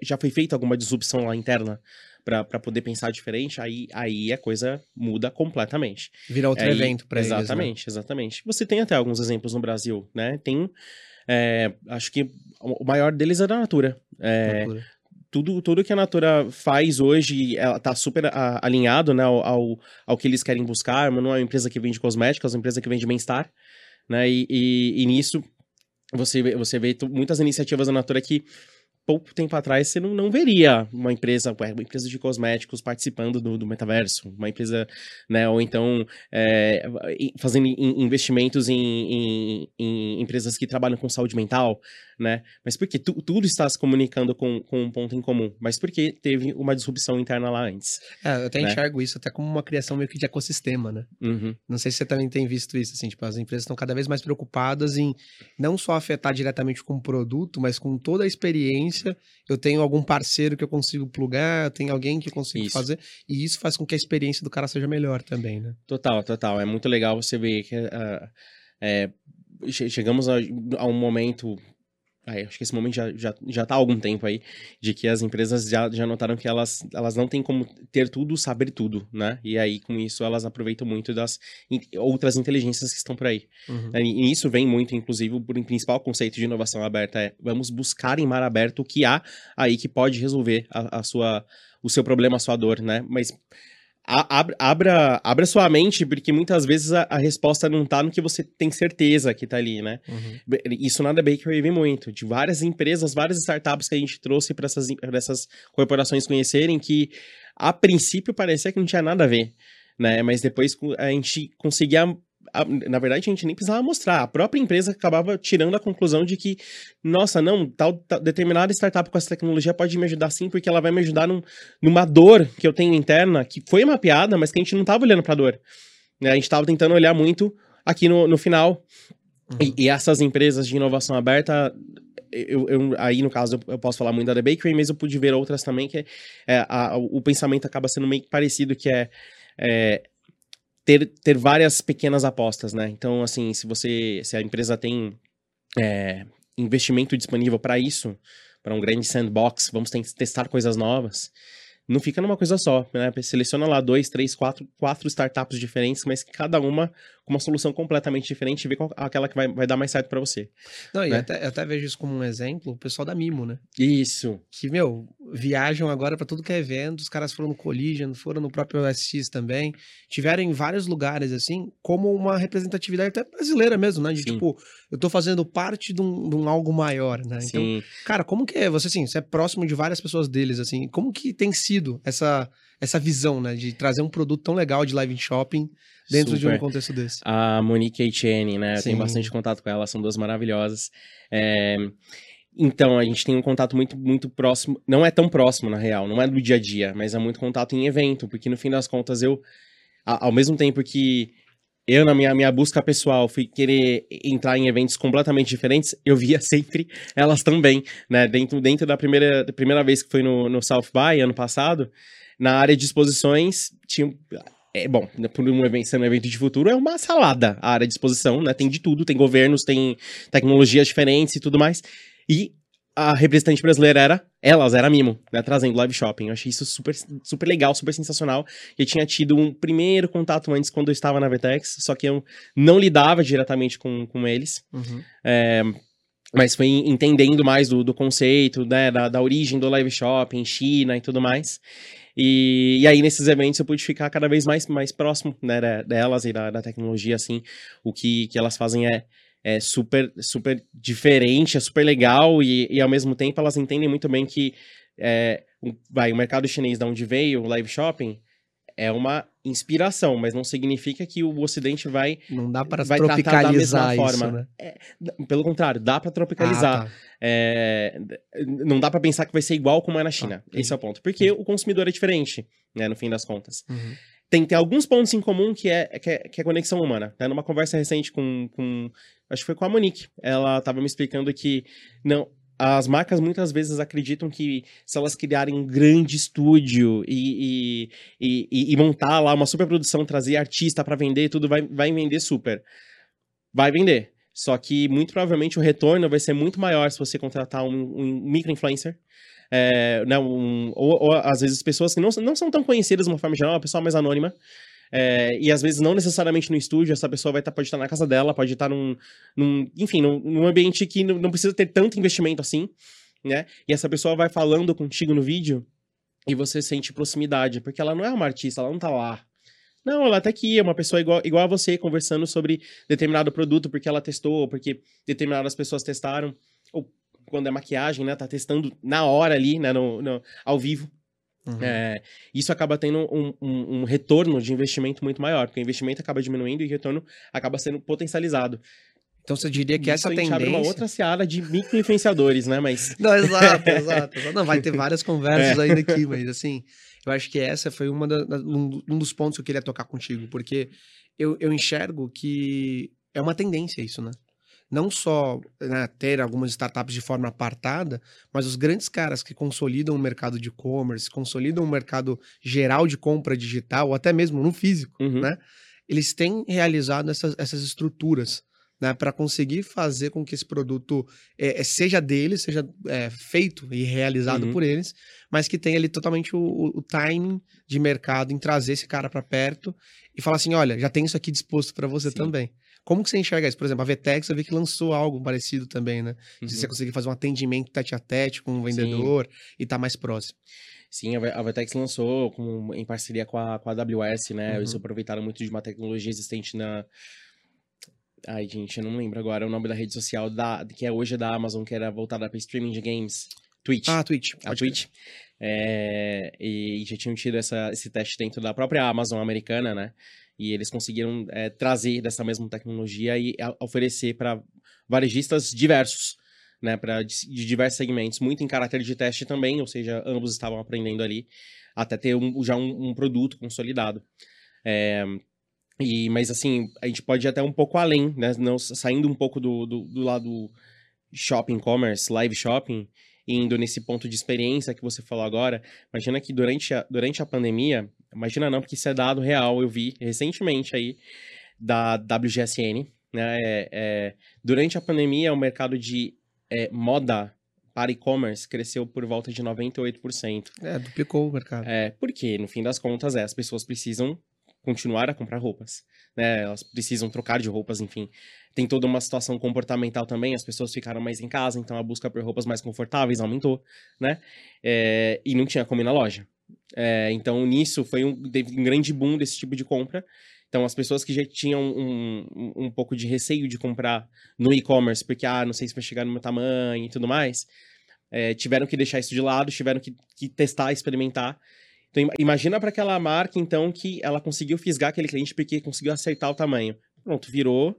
já foi feita alguma disrupção lá interna para poder pensar diferente, aí, aí a coisa muda completamente. Vira outro aí, evento para eles. né? Exatamente, exatamente. Você tem até alguns exemplos no Brasil, né? Tem, é, acho que o maior deles é da Natura. É, Natura. Tudo, tudo que a Natura faz hoje, ela tá super a, alinhado, né, ao, ao, ao, que eles querem buscar. Não é uma empresa que vende cosméticos, é uma empresa que vende bem-estar, né? E, e, e nisso você, você vê muitas iniciativas da Natura que pouco tempo atrás você não, não veria uma empresa, uma empresa de cosméticos participando do, do metaverso, uma empresa, né, ou então é, fazendo investimentos em, em, em, empresas que trabalham com saúde mental, né? Mas porque tu, tudo está se comunicando com, com um ponto em comum, mas porque teve uma disrupção interna lá antes. É, eu até né? enxergo isso até como uma criação meio que de ecossistema, né? Uhum. Não sei se você também tem visto isso, assim, tipo, as empresas estão cada vez mais preocupadas em não só afetar diretamente com o produto, mas com toda a experiência. Eu tenho algum parceiro que eu consigo plugar, eu tenho alguém que eu consigo isso. fazer, e isso faz com que a experiência do cara seja melhor também, né? Total, total. É muito legal você ver que uh, é, chegamos a, a um momento Aí, acho que esse momento já, já, já tá há algum tempo aí, de que as empresas já, já notaram que elas, elas não têm como ter tudo, saber tudo, né? E aí, com isso, elas aproveitam muito das in, outras inteligências que estão por aí. Uhum. E isso vem muito, inclusive, o principal conceito de inovação aberta é vamos buscar em mar aberto o que há aí que pode resolver a, a sua, o seu problema, a sua dor, né? Mas abra, abra, abra sua mente, porque muitas vezes a, a, resposta não tá no que você tem certeza que tá ali, né? Uhum. Isso nada Bakery vem muito. De várias empresas, várias startups que a gente trouxe para essas, essas corporações conhecerem que, a princípio, parecia que não tinha nada a ver. Né? Mas depois a gente conseguia a, na verdade, a gente nem precisava mostrar. A própria empresa acabava tirando a conclusão de que, nossa, não, tal, tal determinada startup com essa tecnologia pode me ajudar sim, porque ela vai me ajudar num, numa dor que eu tenho interna, que foi mapeada, mas que a gente não estava olhando para a dor. Né? A gente estava tentando olhar muito aqui no, no final. Uhum. E, e, essas empresas de inovação aberta, eu, eu, aí no caso eu, eu, posso falar muito da The Bakery, mas eu pude ver outras também que é, a, o pensamento acaba sendo meio parecido, que é, é ter, ter várias pequenas apostas, né? Então, assim, se você, se a empresa tem é, investimento disponível para isso, para um grande sandbox, vamos testar coisas novas, não fica numa coisa só, né? Seleciona lá dois, três, quatro, quatro startups diferentes, mas cada uma com uma solução completamente diferente e vê qual aquela que vai, vai dar mais certo para você. Não, né? e até, eu até vejo isso como um exemplo, o pessoal da Mimo, né? Isso. Que, meu, viajam agora para tudo que é evento, os caras foram no Collision, foram no próprio OSX também, tiveram em vários lugares, assim, como uma representatividade até brasileira mesmo, né? De Sim. tipo, eu tô fazendo parte de um, de um algo maior, né? Então, Sim. cara, como que é? Você, assim, você é próximo de várias pessoas deles, assim, como que tem sido essa, essa visão, né? De trazer um produto tão legal de live shopping dentro Super. de um contexto desse. A Monique Etienne, né? Eu tenho bastante contato com ela, são duas maravilhosas. É... Então, a gente tem um contato muito, muito próximo. Não é tão próximo, na real, não é do dia a dia, mas é muito contato em evento, porque no fim das contas eu, ao mesmo tempo que eu, na minha, minha busca pessoal, fui querer entrar em eventos completamente diferentes, eu via sempre elas também, né? Dentro, dentro da primeira, da primeira vez que foi no, no South By, ano passado, na área de exposições, tinha é, bom, por um evento, sendo um evento de futuro, é uma salada a área de exposição, né? Tem de tudo, tem governos, tem tecnologias diferentes e tudo mais. E a representante brasileira era, elas, era Mimo, né? Trazendo live shopping. Eu achei isso super, super legal, super sensacional. Eu tinha tido um primeiro contato antes quando eu estava na Vetex, só que eu não lidava diretamente com, com eles. Uhum. É, mas foi entendendo mais do, do conceito, né? Da, da origem do live shopping, China e tudo mais. E, e aí, nesses eventos, eu pude ficar cada vez mais, mais próximo né, delas e da, da tecnologia, assim. O que, que elas fazem é, é super, super diferente, é super legal e, e ao mesmo tempo elas entendem muito bem que é, vai, o mercado chinês de onde veio, o live shopping, é uma inspiração, mas não significa que o Ocidente vai não dá para tropicalizar isso, forma. Né? É, pelo contrário, dá para tropicalizar. Ah, tá. é, não dá para pensar que vai ser igual como é na China. Ah, Esse é o ponto, porque o consumidor é diferente, né, no fim das contas. Uhum. Tem, tem alguns pontos em comum que é, que é, que é conexão humana. Né? Numa conversa recente com, com, acho que foi com a Monique, ela estava me explicando que não as marcas muitas vezes acreditam que se elas criarem um grande estúdio e, e, e, e montar lá uma super produção, trazer artista para vender, tudo vai, vai vender super. Vai vender. Só que, muito provavelmente, o retorno vai ser muito maior se você contratar um, um micro-influencer. É, né, um, ou, ou, às vezes, pessoas que não, não são tão conhecidas de uma forma geral, uma pessoa mais anônima. É, e às vezes não necessariamente no estúdio, essa pessoa vai tá, pode estar na casa dela, pode estar num, num enfim, num, num ambiente que não, não, precisa ter tanto investimento assim, né? E essa pessoa vai falando contigo no vídeo e você sente proximidade, porque ela não é uma artista, ela não tá lá. Não, ela tá aqui, é uma pessoa igual, igual a você, conversando sobre determinado produto, porque ela testou, porque determinadas pessoas testaram. Ou quando é maquiagem, né? Tá testando na hora ali, né? No, no ao vivo. Uhum. É, isso acaba tendo um, um, um, retorno de investimento muito maior, porque o investimento acaba diminuindo e o retorno acaba sendo potencializado. Então você diria que essa tendência... abre uma outra seara de micro-influenciadores, né? Mas... Não, exato, exato, exato. Não, vai ter várias conversas é. ainda aqui, mas assim, eu acho que essa foi uma da, um, um, dos pontos que eu queria tocar contigo, porque eu, eu enxergo que é uma tendência isso, né? Não só né, ter algumas startups de forma apartada, mas os grandes caras que consolidam o mercado de e-commerce, consolidam o mercado geral de compra digital, ou até mesmo no físico, uhum. né? Eles têm realizado essas, essas estruturas né, para conseguir fazer com que esse produto é, seja deles, seja é, feito e realizado uhum. por eles, mas que tenha ali totalmente o, o timing de mercado em trazer esse cara para perto e falar assim, olha, já tem isso aqui disposto para você Sim. também. Como que você enxerga isso? Por exemplo, a Vetex, eu vi que lançou algo parecido também, né? Uhum. Se você conseguir fazer um atendimento tete a tete com o vendedor Sim. e tá mais próximo. Sim, a Vetex lançou com, em parceria com a, com a AWS, né? Uhum. Eles aproveitaram muito de uma tecnologia existente na. Ai, gente, eu não lembro agora o nome da rede social da, que é hoje da Amazon, que era voltada para streaming de games. Twitch. Ah, Twitch. A Twitch. É, e já tinham tido essa, esse teste dentro da própria Amazon americana, né? E eles conseguiram é, trazer dessa mesma tecnologia e oferecer para varejistas diversos, né, para de, diversos segmentos, muito em caráter de teste também, ou seja, ambos estavam aprendendo ali até ter um, já um, um, produto consolidado. É, e, mas assim, a gente pode ir até um pouco além, né, não, saindo um pouco do, do, do lado shopping commerce, live shopping, indo nesse ponto de experiência que você falou agora, imagina que durante a, durante a pandemia, imagina não, porque isso é dado real, eu vi recentemente aí da WGSN, né? É, é, durante a pandemia, o mercado de é, moda para e-commerce cresceu por volta de 98%. É, duplicou o mercado. É, porque, no fim das contas, é, as pessoas precisam continuar a comprar roupas, né? Elas precisam trocar de roupas, enfim. Tem toda uma situação comportamental também, as pessoas ficaram mais em casa, então a busca por roupas mais confortáveis aumentou, né? É, e não tinha como ir na loja. É, então, nisso, foi um, um grande boom desse tipo de compra. Então, as pessoas que já tinham um, um, um pouco de receio de comprar no e-commerce, porque, ah, não sei se vai chegar no meu tamanho e tudo mais, é, tiveram que deixar isso de lado, tiveram que, que testar, experimentar. Então, imagina para aquela marca, então, que ela conseguiu fisgar aquele cliente porque conseguiu acertar o tamanho. Pronto, virou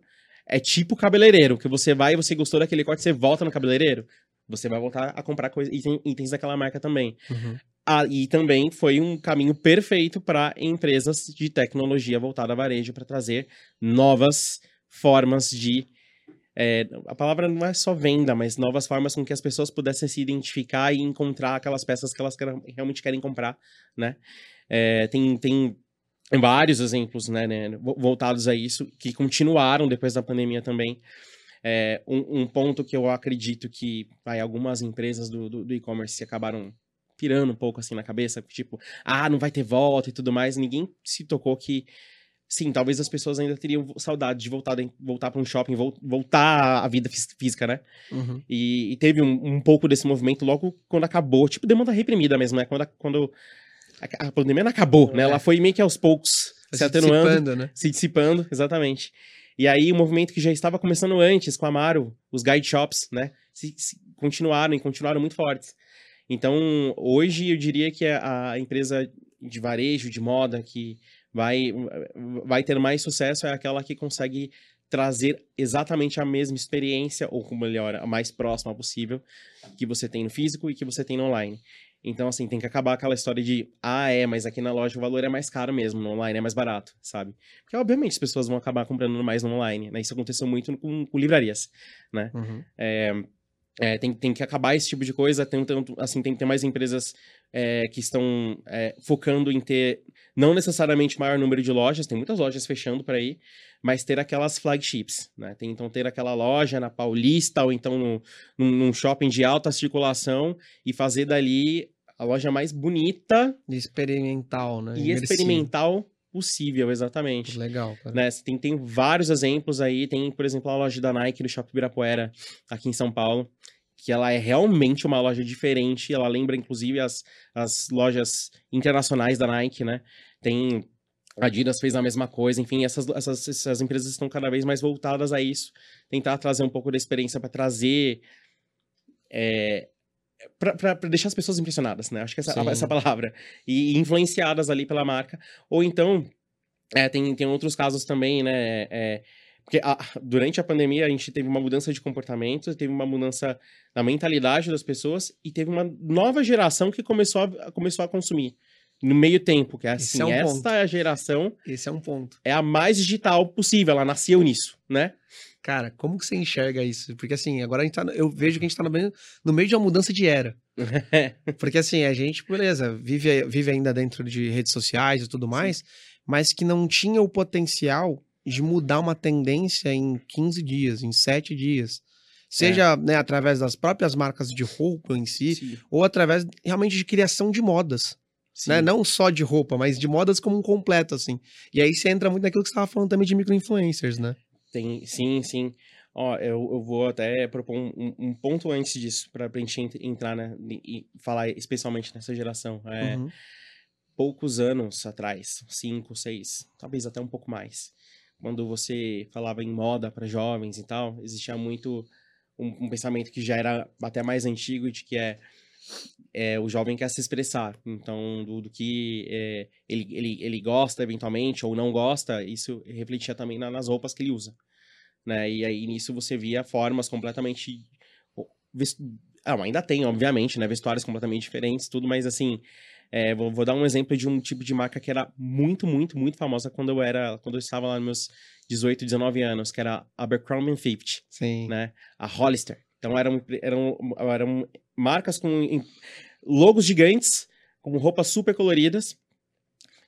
é tipo cabeleireiro, que você vai e você gostou daquele corte, você volta no cabeleireiro. Você vai voltar a comprar coisa, itens daquela marca também. Uhum. Ah, e também foi um caminho perfeito para empresas de tecnologia voltada a varejo para trazer novas formas de. É, a palavra não é só venda, mas novas formas com que as pessoas pudessem se identificar e encontrar aquelas peças que elas querem, realmente querem comprar, né? É, tem, tem vários exemplos né, né, voltados a isso, que continuaram depois da pandemia também. É, um, um, ponto que eu acredito que vai, algumas empresas do, do, do e-commerce acabaram pirando um pouco assim na cabeça, tipo, ah, não vai ter volta e tudo mais. Ninguém se tocou que, sim, talvez as pessoas ainda teriam saudade de voltar, voltar para um shopping, voltar à vida física, né? Uhum. E, e, teve um, um, pouco desse movimento logo quando acabou, tipo demanda reprimida mesmo, né? Quando, quando a, a pandemia não acabou, né? Ela é. foi meio que aos poucos se, se atenuando, dissipando, né? se dissipando, exatamente. E aí o movimento que já estava começando antes com a Amaro, os guide shops, né? Se, se continuaram e continuaram muito fortes. Então, hoje eu diria que a empresa de varejo, de moda, que vai, vai ter mais sucesso é aquela que consegue trazer exatamente a mesma experiência, ou melhor, a mais próxima possível, que você tem no físico e que você tem no online. Então, assim, tem que acabar aquela história de, ah, é, mas aqui na loja o valor é mais caro mesmo, no online é mais barato, sabe? Porque, obviamente, as pessoas vão acabar comprando mais no online, né? Isso aconteceu muito com, com livrarias, né? Uhum. É, é, tem, tem que acabar esse tipo de coisa, tem, assim, tem que ter mais empresas é, que estão é, focando em ter não necessariamente maior número de lojas, tem muitas lojas fechando por aí, mas ter aquelas flagships, né? Tem, então ter aquela loja na Paulista ou então no, num, num shopping de alta circulação e fazer dali a loja mais bonita e experimental, né? E Imersivo. experimental possível, exatamente. Legal, cara. Né? Tem, tem vários exemplos aí. Tem, por exemplo, a loja da Nike no Shopping Ibirapuera, aqui em São Paulo, que ela é realmente uma loja diferente. Ela lembra, inclusive, as, as lojas internacionais da Nike, né? Tem a Adidas fez a mesma coisa, enfim, essas, essas, essas empresas estão cada vez mais voltadas a isso, tentar trazer um pouco da experiência para trazer. É, para deixar as pessoas impressionadas, né? Acho que essa, essa palavra. E influenciadas ali pela marca. Ou então, é, tem, tem outros casos também, né? É, porque a, durante a pandemia a gente teve uma mudança de comportamento, teve uma mudança na mentalidade das pessoas e teve uma nova geração que começou a, começou a consumir no meio tempo, que é assim, é um esta ponto. geração Esse é um ponto. É a mais digital possível, ela nasceu nisso, né? Cara, como que você enxerga isso? Porque assim, agora a gente tá, eu vejo que a gente tá no meio, no meio de uma mudança de era. Porque assim, a gente, beleza, vive, vive ainda dentro de redes sociais e tudo mais, Sim. mas que não tinha o potencial de mudar uma tendência em 15 dias, em 7 dias. Seja é. né, através das próprias marcas de roupa em si, Sim. ou através realmente de criação de modas. Né? Não só de roupa, mas de modas como um completo, assim. E aí você entra muito naquilo que você estava falando também de micro-influencers, né? Tem, sim, sim. Ó, eu, eu vou até propor um, um ponto antes disso, para a gente entrar né, e falar especialmente nessa geração. É, uhum. Poucos anos atrás, cinco, seis, talvez até um pouco mais, quando você falava em moda para jovens e tal, existia muito um, um, pensamento que já era até mais antigo de que é, é o jovem quer se expressar. Então, do, do que é, ele, ele, ele gosta eventualmente ou não gosta, isso refletia também na, nas roupas que ele usa. Né? E aí nisso você via formas completamente. Ah, ainda tem, obviamente, né? Vestuários completamente diferentes, tudo, mas assim, é, vou, vou, dar um exemplo de um tipo de marca que era muito, muito, muito famosa quando eu era, quando eu estava lá nos meus 18, 19 anos, que era a Abercrombie Fifty, Sim. né? A Hollister. Então eram, eram, eram marcas com logos gigantes, com roupas super coloridas.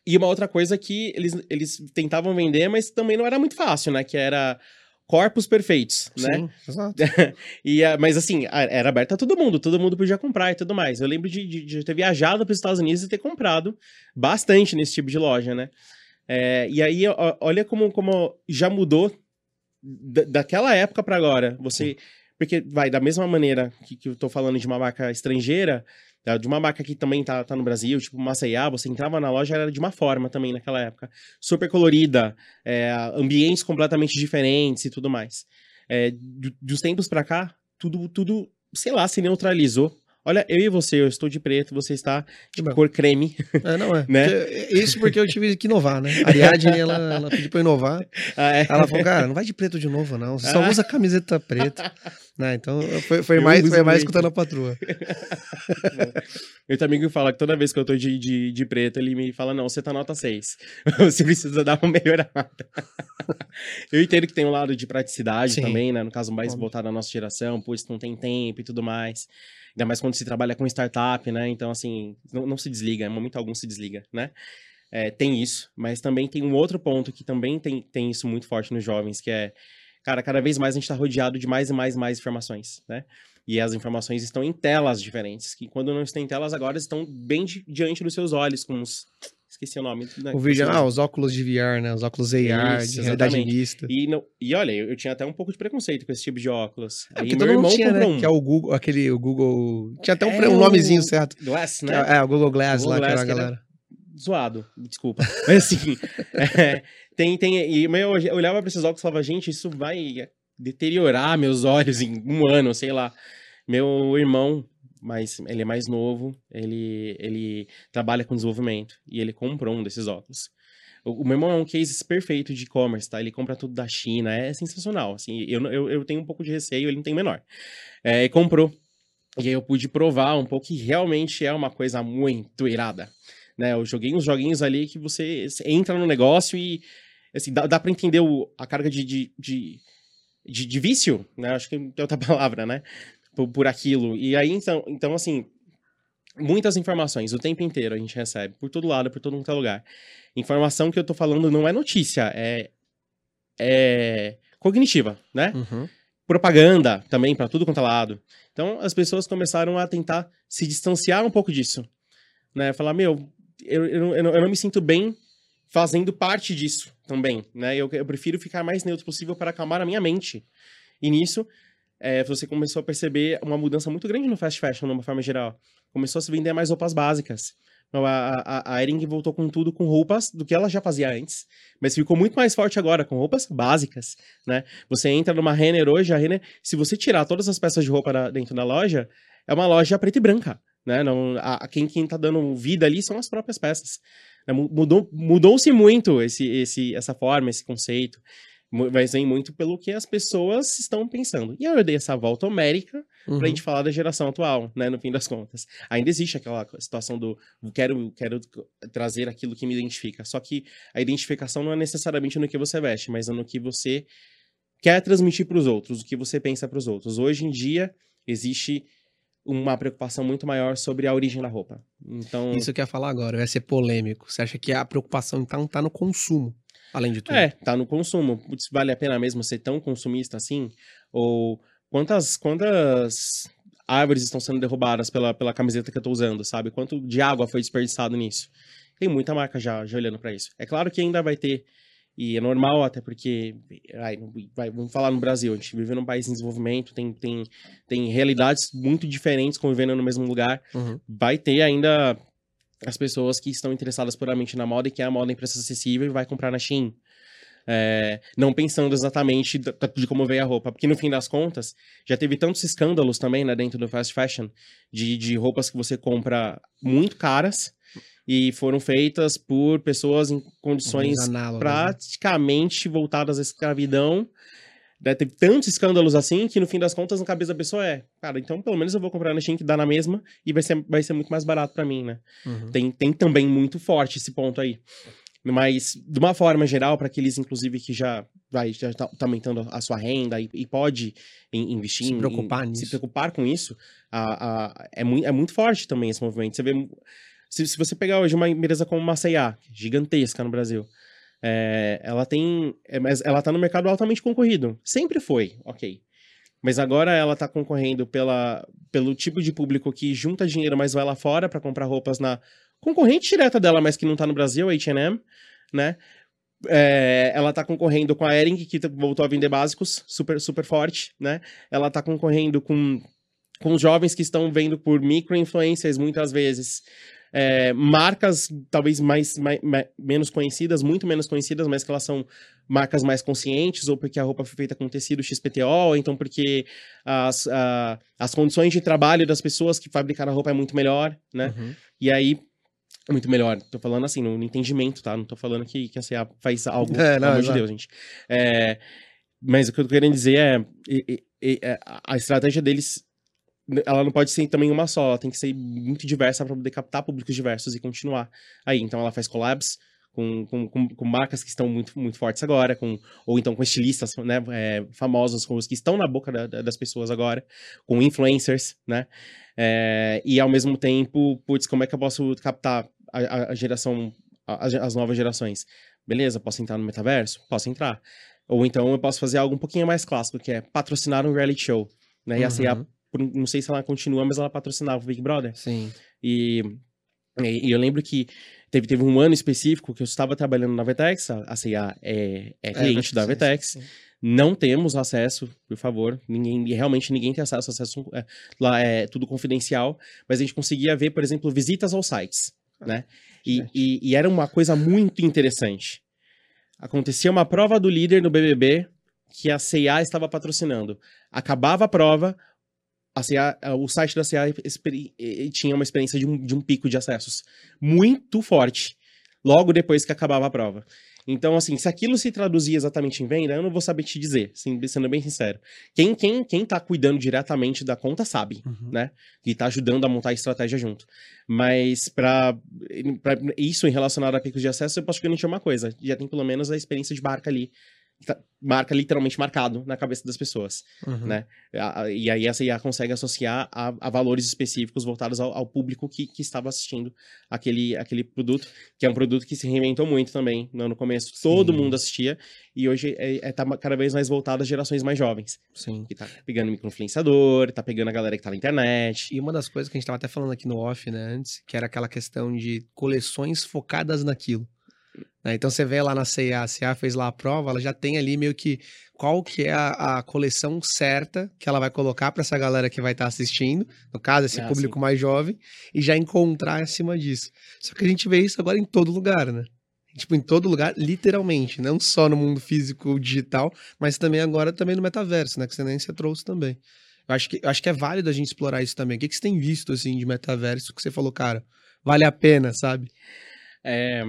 E uma outra coisa que eles, eles tentavam vender, mas também não era muito fácil, né? Que era corpos perfeitos, né? Sim, exato. e, mas assim, era aberta a todo mundo, todo mundo podia comprar e tudo mais. Eu lembro de, de, de ter viajado para os Estados Unidos e ter comprado bastante nesse tipo de loja, né? É, e aí, olha como, como já mudou daquela época para agora. Você. Porque vai, da mesma maneira que, que eu tô falando de uma marca estrangeira, de uma marca que também tá, tá no Brasil, tipo Maceiá, você entrava na loja, era de uma forma também naquela época. Super colorida, é, ambientes completamente diferentes e tudo mais. É, dos tempos para cá, tudo, tudo, sei lá, se neutralizou. Olha, eu e você, eu estou de preto, você está de cor creme. É, não é. né? Porque, isso porque eu tive que inovar, né? A Ariadne, ela, ela pediu pra eu inovar. Ah, é? Ela falou, cara, não vai de preto de novo, não. Você só ah. usa camiseta preta. né? Então, foi, foi mais, foi mais escutando a patroa. Meu amigo fala que toda vez que eu tô de, de, de preto, ele me fala, não, você tá nota 6. você precisa dar uma melhorada. eu entendo que tem um lado de praticidade Sim. também, né? No caso, mais voltado à nossa geração, pois não tem tempo e tudo mais. Ainda mais quando se trabalha com startup, né? Então, assim, não, não se desliga, em momento algum se desliga, né? É, tem isso, mas também tem um outro ponto que também tem, tem isso muito forte nos jovens, que é, cara, cada vez mais a gente está rodeado de mais e mais e mais informações, né? E as informações estão em telas diferentes, que quando não estão em telas agora estão bem di diante dos seus olhos, com os Esqueci o nome. Né? O vídeo, ah, os óculos de VR, né? Os óculos AR, Isso, de realidade mista. E, não, e olha, eu, eu, tinha até um pouco de preconceito com esse tipo de óculos. É, Aí meu irmão tinha, né? Um. Que é o Google, aquele o Google. Tinha até um, é um nomezinho certo. Glass, né? É, é, o Google Glass Google lá, Glass, que era a galera. Zoado, desculpa. Mas assim, é, tem, tem. E eu, olhava pra esses óculos e falava, gente, isso vai deteriorar meus olhos em um ano, sei lá. Meu irmão mas ele é mais novo, ele, ele trabalha com desenvolvimento e ele comprou um desses óculos. O, o meu irmão é um case perfeito de e-commerce, tá? Ele compra tudo da China, é sensacional. Assim, eu, eu, eu tenho um pouco de receio, ele não tem menor. É, comprou. E aí eu pude provar um pouco que realmente é uma coisa muito irada. Né? Eu joguei uns joguinhos ali que você entra no negócio e assim, dá, dá para entender o, a carga de, de, de, de, de vício, né? Acho que é outra palavra, né? por, por aquilo. E aí, então, então, assim, muitas informações o tempo inteiro a gente recebe, por todo lado, por todo é lugar. Informação que eu tô falando não é notícia, é, é cognitiva, né? Uhum. Propaganda também para tudo quanto é lado. Então as pessoas começaram a tentar se distanciar um pouco disso, né? Falar, meu, eu, eu, eu, não, eu não me sinto bem fazendo parte disso também, né? Eu, eu prefiro ficar mais neutro possível para acalmar a minha mente. E nisso, é, você começou a perceber uma mudança muito grande no fast fashion, de uma forma geral. Começou a se vender mais roupas básicas. Então, a, a, a Ering voltou com tudo com roupas do que ela já fazia antes, mas ficou muito mais forte agora, com roupas básicas, né? Você entra numa Renner hoje, a Renner, se você tirar todas as peças de roupa da, dentro da loja, é uma loja preta e branca, né? Não, a, quem, quem tá dando vida ali são as próprias peças. Né? Mudou, mudou-se muito esse, esse, essa forma, esse conceito. Mas vem muito pelo que as pessoas estão pensando. E eu dei essa volta homérica uhum. pra gente falar da geração atual, né? No fim das contas. Ainda existe aquela situação do quero, quero trazer aquilo que me identifica. Só que a identificação não é necessariamente no que você veste, mas é no que você quer transmitir para os outros, o que você pensa para os outros. Hoje em dia, existe uma preocupação muito maior sobre a origem da roupa. Então, isso que eu ia falar agora, vai ser polêmico. Você acha que a preocupação então tá no consumo, além de tudo? É, tá no consumo. Putz, vale a pena mesmo ser tão consumista assim? Ou quantas quantas árvores estão sendo derrubadas pela, pela camiseta que eu tô usando, sabe? Quanto de água foi desperdiçado nisso? Tem muita marca já, já olhando para isso. É claro que ainda vai ter e é normal, até porque, ai, vai, vamos falar no Brasil, a gente vive num país em desenvolvimento, tem, tem, tem realidades muito diferentes convivendo no mesmo lugar. Uhum. Vai ter ainda as pessoas que estão interessadas puramente na moda e que a moda em preço acessível e vai comprar na Shein. É, não pensando exatamente de como veio a roupa, porque no fim das contas já teve tantos escândalos também né, dentro do fast fashion de, de roupas que você compra muito caras e foram feitas por pessoas em condições né? praticamente né? voltadas à escravidão. Né? Teve tantos escândalos assim que no fim das contas, na cabeça da pessoa é, cara, então pelo menos eu vou comprar na Shein que dá na mesma e vai ser, vai ser muito mais barato para mim, né? Uhum. Tem, tem também muito forte esse ponto aí. Mas, de uma forma geral, para aqueles, inclusive, que já vai já tá, tá aumentando a sua renda e, e pode in, investir se preocupar em, nisso. se preocupar com isso, a, a, é, muito, é muito forte também esse movimento. Você vê se, se você pegar hoje uma empresa como C&A, gigantesca no Brasil, é, ela tem. É, mas ela está no mercado altamente concorrido. Sempre foi, ok. Mas agora ela está concorrendo pela, pelo tipo de público que junta dinheiro, mas vai lá fora para comprar roupas na concorrente direta dela, mas que não está no Brasil, H&M, né? É, ela está concorrendo com a Ering, que voltou a vender básicos, super, super forte, né? Ela está concorrendo com, com jovens que estão vendo por micro-influencers, muitas vezes, é, marcas talvez mais, mais, mais, menos conhecidas, muito menos conhecidas, mas que elas são marcas mais conscientes, ou porque a roupa foi feita com tecido XPTO, ou então porque as, a, as condições de trabalho das pessoas que fabricaram a roupa é muito melhor, né? Uhum. E aí, muito melhor. Tô falando assim, no, entendimento, tá? Não tô falando que, que a CA faz algo, é, não, pelo amor de Deus, gente. É, mas o que eu tô querendo dizer é, é a estratégia deles ela não pode ser também uma só, ela tem que ser muito diversa para poder captar públicos diversos e continuar aí. Então ela faz collabs com, com, com, com, marcas que estão muito, muito fortes agora, com, ou então com estilistas né, é, famosos, com os que estão na boca da, das pessoas agora, com influencers, né? É, e ao mesmo tempo, putz, como é que eu posso captar a, a geração, a, as novas gerações? Beleza, posso entrar no metaverso? Posso entrar. Ou então eu posso fazer algo um pouquinho mais clássico, que é patrocinar um reality show. Né? E assim, a não sei se ela continua, mas ela patrocinava o Big Brother. Sim. E, e, eu lembro que teve, teve um ano específico que eu estava trabalhando na Vetex, a CIA é, é, é cliente é, da Vetex. Não temos acesso, por favor. Ninguém, realmente ninguém tem acesso, acesso é, lá é tudo confidencial. Mas a gente conseguia ver, por exemplo, visitas aos sites, ah, né? E, e, e era uma coisa muito interessante. Acontecia uma prova do líder no BBB que a CIA estava patrocinando. Acabava a prova, a CA, o site da CA tinha uma experiência de um, de um pico de acessos muito forte, logo depois que acabava a prova. Então, assim, se aquilo se traduzia exatamente em venda, eu não vou saber te dizer, sendo bem sincero. Quem, quem, quem tá cuidando diretamente da conta sabe, uhum. né? E tá ajudando a montar a estratégia junto. Mas para isso em relacionado a picos de acesso, eu posso garantir uma coisa. Já tem pelo menos a experiência de barca ali marca literalmente marcado na cabeça das pessoas, uhum. né? E aí a CIA consegue associar a, a valores específicos voltados ao, ao público que, que, estava assistindo aquele, aquele produto, que é um produto que se reinventou muito também no, no começo. Sim. Todo mundo assistia e hoje é, é, tá cada vez mais voltado às gerações mais jovens. Sim. Que tá pegando microinfluenciador, tá pegando a galera que tá na internet. E uma das coisas que a gente tava até falando aqui no off, né, antes, que era aquela questão de coleções focadas naquilo. Né? Então você vê lá na CIA, a CIA fez lá a prova, ela já tem ali meio que qual que é a, a coleção certa que ela vai colocar para essa galera que vai estar tá assistindo, no caso, esse ah, público sim. mais jovem, e já encontrar acima disso. Só que a gente vê isso agora em todo lugar, né? Tipo, em todo lugar, literalmente, não só no mundo físico digital, mas também agora também no metaverso, né? Que você nem se trouxe também. Eu acho que, eu acho que é válido a gente explorar isso também. O que, que você tem visto, assim, de metaverso que você falou, cara, vale a pena, sabe? É,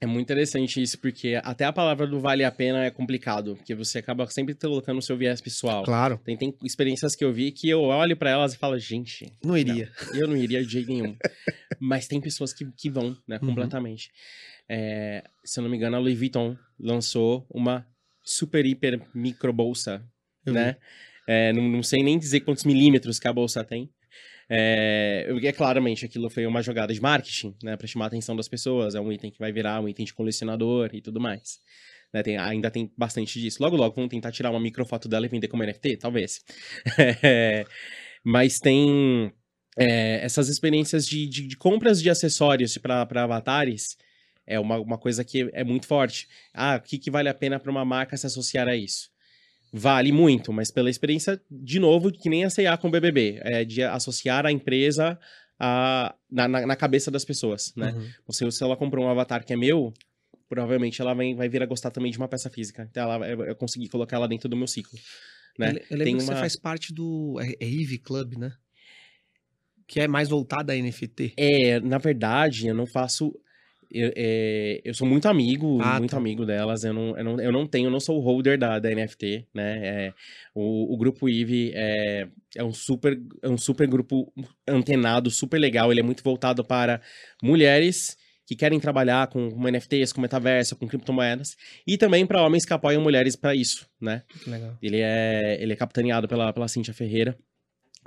é muito interessante isso, porque até a palavra do vale a pena é complicado, porque você acaba sempre colocando o seu viés pessoal. Claro. Tem, tem experiências que eu vi que eu olho para elas e falo, gente. Não iria. Não, eu não iria de jeito nenhum. Mas tem pessoas que, que vão, né, uhum. completamente. É, se eu não me engano, a Louis Vuitton lançou uma super, hiper micro bolsa, eu né? É, não, não sei nem dizer quantos milímetros que a bolsa tem. É, é claramente aquilo foi uma jogada de marketing, né, para chamar a atenção das pessoas. É um item que vai virar um item de colecionador e tudo mais. Né, tem, ainda tem bastante disso. Logo, logo vão tentar tirar uma microfoto dela e vender como NFT, talvez. mas tem é, essas experiências de, de, de, compras de acessórios para avatares. É uma, uma coisa que é muito forte. Ah, o que, que vale a pena para uma marca se associar a isso? Vale muito, mas pela experiência, de novo, que nem a C&A com o BBB, é de associar a empresa a, na, na, na cabeça das pessoas, né? Uhum. Você, se ela comprou um avatar que é meu, provavelmente ela vai, vai vir a gostar também de uma peça física. Então, ela, eu, eu consegui colocar ela dentro do meu ciclo. Né? Eu, eu lembro Tem que uma... você faz parte do... É, é Eve Club, né? Que é mais voltada a NFT. É, na verdade, eu não faço eu, é, eu sou muito amigo, ah, muito tá. amigo delas. Eu não, eu, não, eu não tenho, eu não sou o holder da, da NFT, né? É, o, o grupo Eve é, é, um super, é um super grupo antenado, super legal. Ele é muito voltado para mulheres que querem trabalhar com, com NFTs, com metaverso, com criptomoedas, e também para homens que apoiam mulheres para isso, né? Legal. Ele é, ele é capitaneado pela, pela Cíntia Ferreira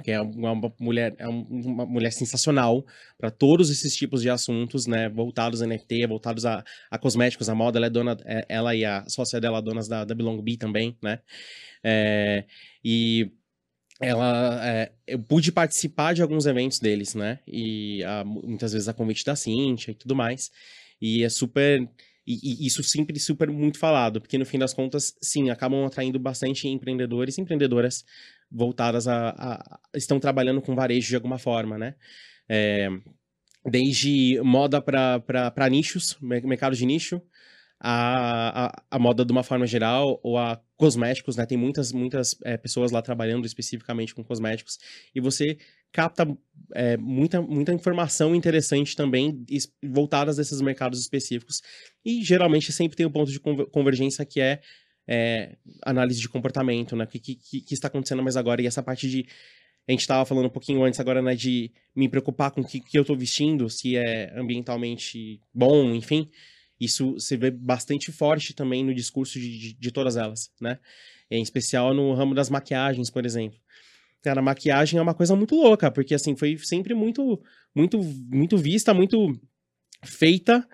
que é uma mulher, é uma mulher sensacional para todos esses tipos de assuntos, né, voltados a NFT, voltados a, a cosméticos, a moda, ela é dona, é, ela e a sócia dela, donas da, da Belong Bee também, né, é, e ela, é, eu pude participar de alguns eventos deles, né, e a, muitas vezes a convite da Cintia e tudo mais, e é super e, e, isso sempre super muito falado, porque no fim das contas, sim, acabam atraindo bastante empreendedores e empreendedoras voltadas a, a, estão trabalhando com varejo de alguma forma, né? É, desde moda para nichos, mercado de nicho, a, a, a, moda de uma forma geral, ou a cosméticos, né? Tem muitas, muitas é, pessoas lá trabalhando especificamente com cosméticos, e você capta é, muita, muita informação interessante também voltadas desses mercados específicos. E geralmente sempre tem um ponto de convergência que é, é análise de comportamento, né? O que, que, que, está acontecendo mais agora? E essa parte de. A gente estava falando um pouquinho antes agora, né? De me preocupar com o que, que eu estou vestindo, se é ambientalmente bom, enfim. Isso se vê bastante forte também no discurso de, de, de todas elas, né? Em especial no ramo das maquiagens, por exemplo. Cara, maquiagem é uma coisa muito louca, porque assim, foi sempre muito, muito, muito vista, muito feita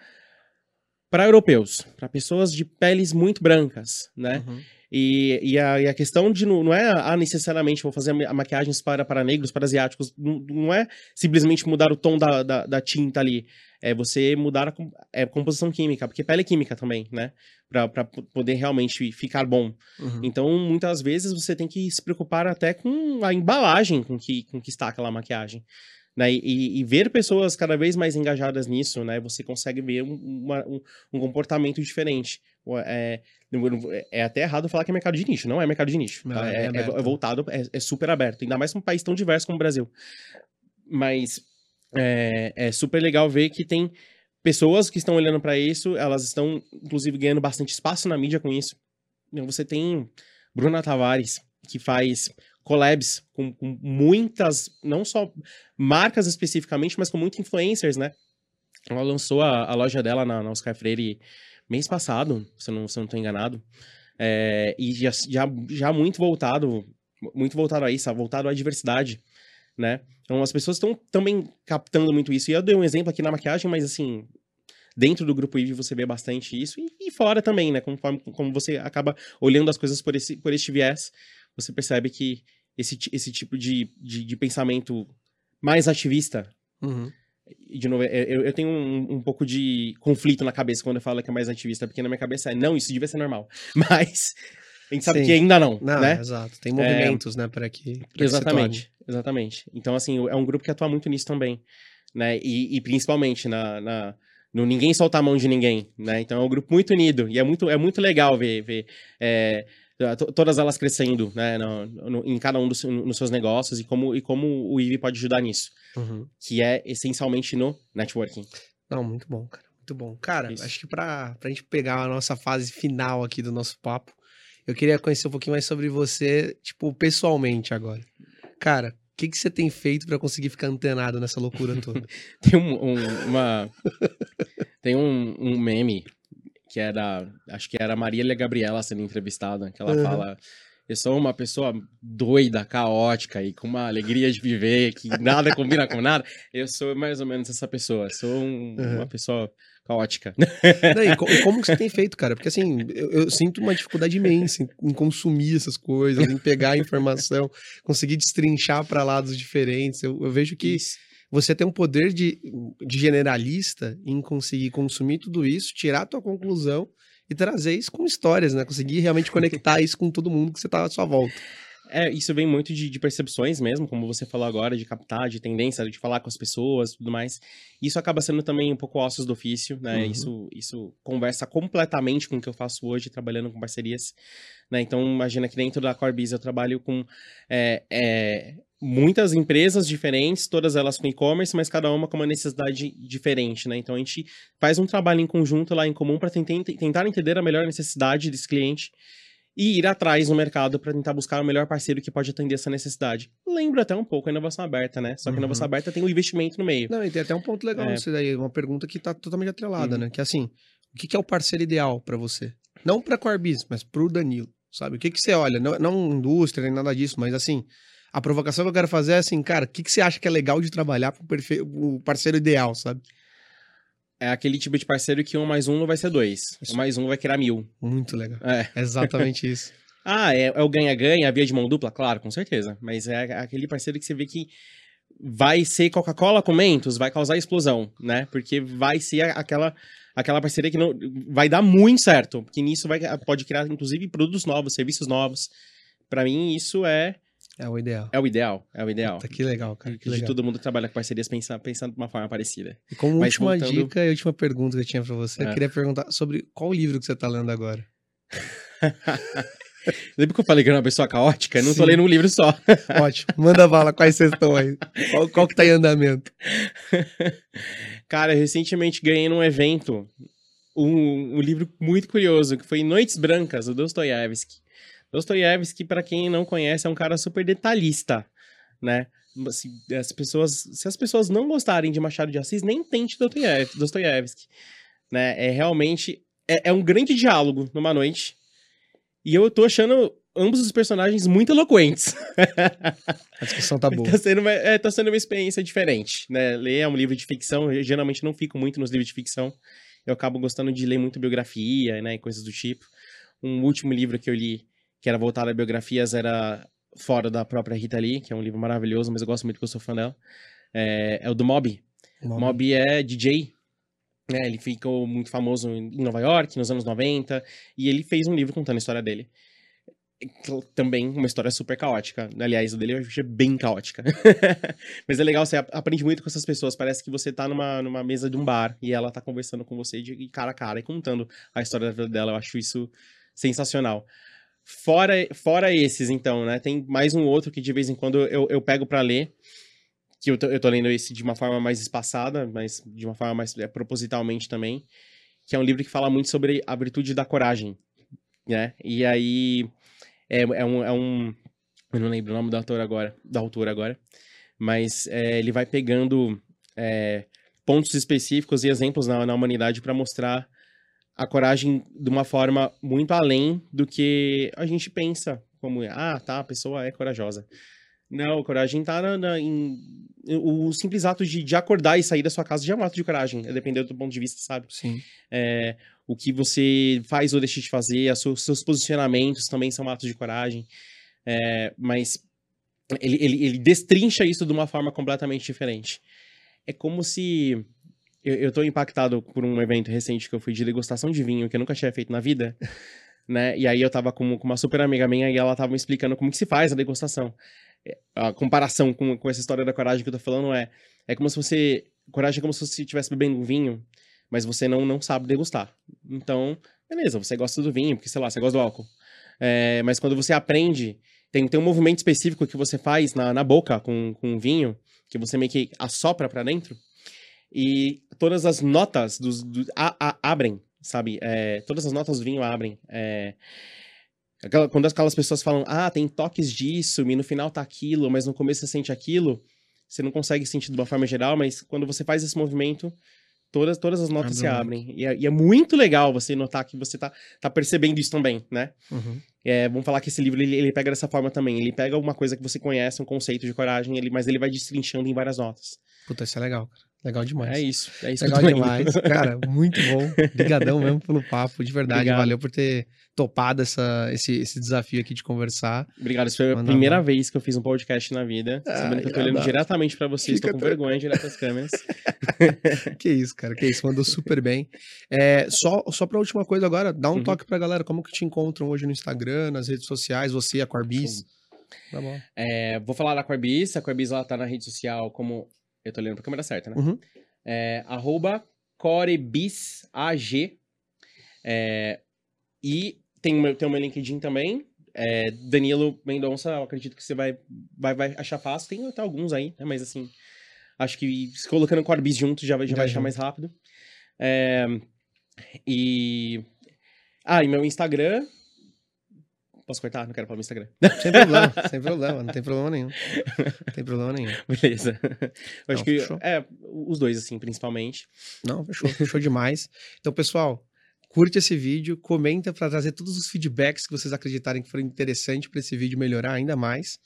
para europeus, para pessoas de peles muito brancas, né? Uhum. E, e, a, e a questão de não, não é, ah, necessariamente vou fazer maquiagens para, para negros, para asiáticos, não, não é simplesmente mudar o tom da, da, da tinta ali, é você mudar a, é, composição química, porque pele é química também, né? Para poder realmente ficar bom. Uhum. Então, muitas vezes você tem que se preocupar até com a embalagem com que, com que está aquela maquiagem. Né? E, e, ver pessoas cada vez mais engajadas nisso, né? Você consegue ver um, uma, um, um comportamento diferente. É, é, até errado falar que é mercado de nicho, não é mercado de nicho. Não, tá? é, é, é, é voltado, é, é, super aberto, ainda mais para um país tão diverso como o Brasil. Mas é, é super legal ver que tem pessoas que estão olhando para isso, elas estão, inclusive, ganhando bastante espaço na mídia com isso. Então, você tem Bruna Tavares, que faz collabs com, com, muitas, não só marcas especificamente, mas com muitos influencers, né? Ela lançou a, a loja dela na, na Oscar Freire mês passado, se eu não, eu não enganado. é, e já, já, já muito voltado, muito voltado a isso, voltado à diversidade, né? Então as pessoas estão também captando muito isso. E eu dei um exemplo aqui na maquiagem, mas assim, dentro do grupo IV você vê bastante isso, e, e fora também, né? Conforme como você acaba olhando as coisas por esse, por este viés, você percebe que esse, esse tipo de, de, de pensamento mais ativista. Uhum. De novo, é, eu, eu tenho um, um, pouco de conflito na cabeça quando eu falo que é mais ativista, porque na minha cabeça é, não, isso devia ser normal. Mas a gente sabe Sim. que ainda não, não né? Exato, tem movimentos, é, né, para que pra Exatamente, que exatamente. Então, assim, é um grupo que atua muito nisso também, né? E, e principalmente na, na no ninguém solta a mão de ninguém, né? Então é um grupo muito unido e é muito, é muito legal ver, ver é, todas elas crescendo, né, no, no, em cada um dos nos seus negócios e como, e como o IVE pode ajudar nisso, uhum. que é essencialmente no networking. Não, muito bom, cara, muito bom. Cara, Isso. acho que para a gente pegar a nossa fase final aqui do nosso papo, eu queria conhecer um pouquinho mais sobre você, tipo, pessoalmente agora. Cara, o que, que você tem feito para conseguir ficar antenado nessa loucura toda? tem um, um uma... tem um, um meme que era, acho que era a Marília Gabriela sendo entrevistada, que ela uhum. fala, eu sou uma pessoa doida, caótica e com uma alegria de viver, que nada combina com nada. Eu sou mais ou menos essa pessoa, sou um, uhum. uma pessoa caótica. Não, e, e, como que você tem feito, cara? Porque assim, eu, eu sinto uma dificuldade imensa em, em, consumir essas coisas, em pegar a informação, conseguir destrinchar para lados diferentes. Eu, eu vejo que Isso você tem um poder de, de generalista em conseguir consumir tudo isso, tirar a tua conclusão e trazer isso com histórias, né? Conseguir realmente conectar isso com todo mundo que você tá à sua volta. É, isso vem muito de, de, percepções mesmo, como você falou agora, de captar, de tendência, de falar com as pessoas tudo mais. Isso acaba sendo também um pouco ossos do ofício, né? Uhum. Isso, isso conversa completamente com o que eu faço hoje, trabalhando com parcerias. Né? Então, imagina que dentro da Corebiz eu trabalho com é, é, muitas empresas diferentes, todas elas com e-commerce, mas cada uma com uma necessidade diferente, né? Então a gente faz um trabalho em conjunto lá em comum para tentar entender a melhor necessidade desse cliente e ir atrás no mercado para tentar buscar o melhor parceiro que pode atender essa necessidade. Lembra até um pouco a inovação aberta, né? Só que uhum. a inovação aberta tem um investimento no meio. Não, e tem até um ponto legal é... nisso daí, uma pergunta que está totalmente atrelada, uhum. né? Que é assim, o que é o parceiro ideal para você? Não para a Corbis, mas para o Danilo, sabe? O que que você olha? Não, não indústria nem nada disso, mas assim, a provocação que eu quero fazer é assim, cara, o que, que você acha que é legal de trabalhar com perfe... o parceiro ideal, sabe? É aquele tipo de parceiro que um mais um não vai ser dois. Isso. Um mais um vai criar mil. Muito legal. É. exatamente isso. ah, é, é o ganha-ganha, a via de mão dupla? Claro, com certeza. Mas é aquele parceiro que você vê que vai ser Coca-Cola com Mentos, vai causar explosão, né? Porque vai ser aquela aquela parceria que não vai dar muito certo, porque nisso vai pode criar inclusive produtos novos, serviços novos. Para mim isso é é o ideal. É o ideal, é o ideal. Puta, que legal, cara. Que de legal. todo mundo que trabalha com parcerias pensando, de uma forma parecida. E como Mas última voltando... dica e última pergunta que eu tinha pra você, é. eu queria perguntar sobre qual livro que você tá lendo agora. Lembra que eu falei que era uma pessoa caótica? Não Sim. tô lendo um livro só. Ótimo. Manda bala, quais vocês estão aí? Qual, qual que tá em andamento? Cara, recentemente ganhei num evento um, um livro muito curioso, que foi Noites Brancas, do Dostoiévski. Dostoiévski, para quem não conhece, é um cara super detalhista, né? Se as pessoas, se as pessoas não gostarem de Machado de Assis, nem tente Dostoiévski, né? É realmente é, é um grande diálogo numa noite. E eu tô achando ambos os personagens muito eloquentes. A discussão tá boa. tá, sendo uma, é, tá sendo uma experiência diferente, né? Ler é um livro de ficção, eu geralmente não fico muito nos livros de ficção. Eu acabo gostando de ler muito biografia, né, e coisas do tipo. Um último livro que eu li que era voltada a biografias, era fora da própria Rita Lee, que é um livro maravilhoso, mas eu gosto muito porque eu sou fã dela. É, é o do Mob. Mob. Mob é DJ. Né? Ele ficou muito famoso em Nova York, nos anos 90, e ele fez um livro contando a história dele. Também uma história super caótica. Aliás, o dele eu achei bem caótica. Mas é legal, você aprende muito com essas pessoas. Parece que você tá numa, numa mesa de um bar e ela tá conversando com você de cara a cara e contando a história dela. Eu acho isso sensacional. Fora, fora esses, então, né? Tem mais um outro que de vez em quando eu, eu pego para ler. Que eu tô, eu tô lendo esse de uma forma mais espaçada, mas de uma forma mais é, propositalmente também. Que é um livro que fala muito sobre a virtude da coragem, né? E aí é, é, um, é um. Eu não lembro o nome do autor agora, da autora agora. Mas é, ele vai pegando é, pontos específicos e exemplos na, na humanidade para mostrar a coragem de uma forma muito além do que a gente pensa, como, ah, tá, a pessoa é corajosa. Não, coragem tá na, na, em. O simples ato de, de acordar e sair da sua casa já é um ato de coragem, é dependendo do ponto de vista, sabe? Sim. É, o que você faz ou deixa de fazer, os seus posicionamentos também são atos de coragem. É, mas ele, ele, ele destrincha isso de uma forma completamente diferente. É como se. Eu, eu tô impactado por um evento recente que eu fui de degustação de vinho, que eu nunca tinha feito na vida. Né? E aí eu tava com, com uma super amiga minha e ela tava me explicando como que se faz a degustação. É, a comparação com, com essa história da coragem que eu tô falando é, é como se você, coragem é como se você estivesse bebendo um vinho, mas você não, não sabe degustar. Então, beleza, você gosta do vinho, porque, sei lá, você gosta do álcool. É, mas quando você aprende, tem, tem um movimento específico que você faz na, na boca com, com o vinho, que você meio que assopra para dentro, e todas as notas dos, do, a, a, abrem, sabe? É, todas as notas do vinho abrem. É, Aquela, quando aquelas pessoas falam, ah, tem toques disso, e no final tá aquilo, mas no começo você sente aquilo, você não consegue sentir de uma forma geral, mas quando você faz esse movimento, todas, todas as notas se abrem. E é, e é, muito legal você notar que você tá, tá percebendo isso também, né? Uhum. É, vamos falar que esse livro, ele, ele pega dessa forma também. Ele pega uma coisa que você conhece, um conceito de coragem, ele, mas ele vai destrinchando em várias notas. Puta, isso é legal, cara. Legal demais. É isso. É isso Legal demais. Cara, muito bom. Obrigadão mesmo pelo papo, de verdade. Obrigado. Valeu por ter topado essa, esse, esse desafio aqui de conversar. Obrigado. Isso foi a primeira vez que eu fiz um podcast na vida. Ah, sabendo que eu tô olhando diretamente para vocês. Fica tô com vergonha direto das câmeras. que isso, cara. Que isso. Mandou super bem. É, só, só pra última coisa agora, dá um uhum. toque pra galera. Como que te encontram hoje no Instagram, nas redes sociais, você e a Corbis? Tá bom. É, vou falar da Corbis. A Corbis, ela tá na rede social como eu tô olhando pra câmera certa, né? Uhum. É, arroba corebisag. É, e tem, tem o meu LinkedIn também. É, Danilo Mendonça, eu acredito que você vai, vai, vai achar fácil. Tem até alguns aí, né? Mas assim, acho que se colocando Corebis junto já, já vai achar mais rápido. É, e. Ah, e meu Instagram Posso cortar? Não quero falar no Instagram. Sem problema, sem problema, não tem problema nenhum. Não tem problema nenhum. Beleza. Eu não, acho que. Fechou. É, os dois, assim, principalmente. Não, fechou, fechou demais. Então, pessoal, curte esse vídeo, comenta para trazer todos os feedbacks que vocês acreditarem que foram interessantes para esse vídeo melhorar ainda mais.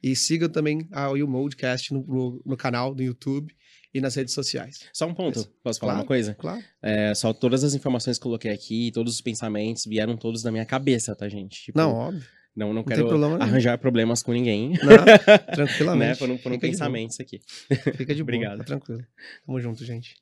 E sigam também a Will Modecast no, no, no canal do YouTube e nas redes sociais. Só um ponto, posso falar claro, uma coisa? Claro. É, só todas as informações que coloquei aqui, todos os pensamentos vieram todos da minha cabeça, tá, gente? Tipo, não, óbvio. Não, não, não quero problema arranjar problemas com ninguém. Não, tranquilamente. né? Foram, foram pensamentos aqui. Fica de boa, Obrigado. Tá tranquilo. Tamo junto, gente.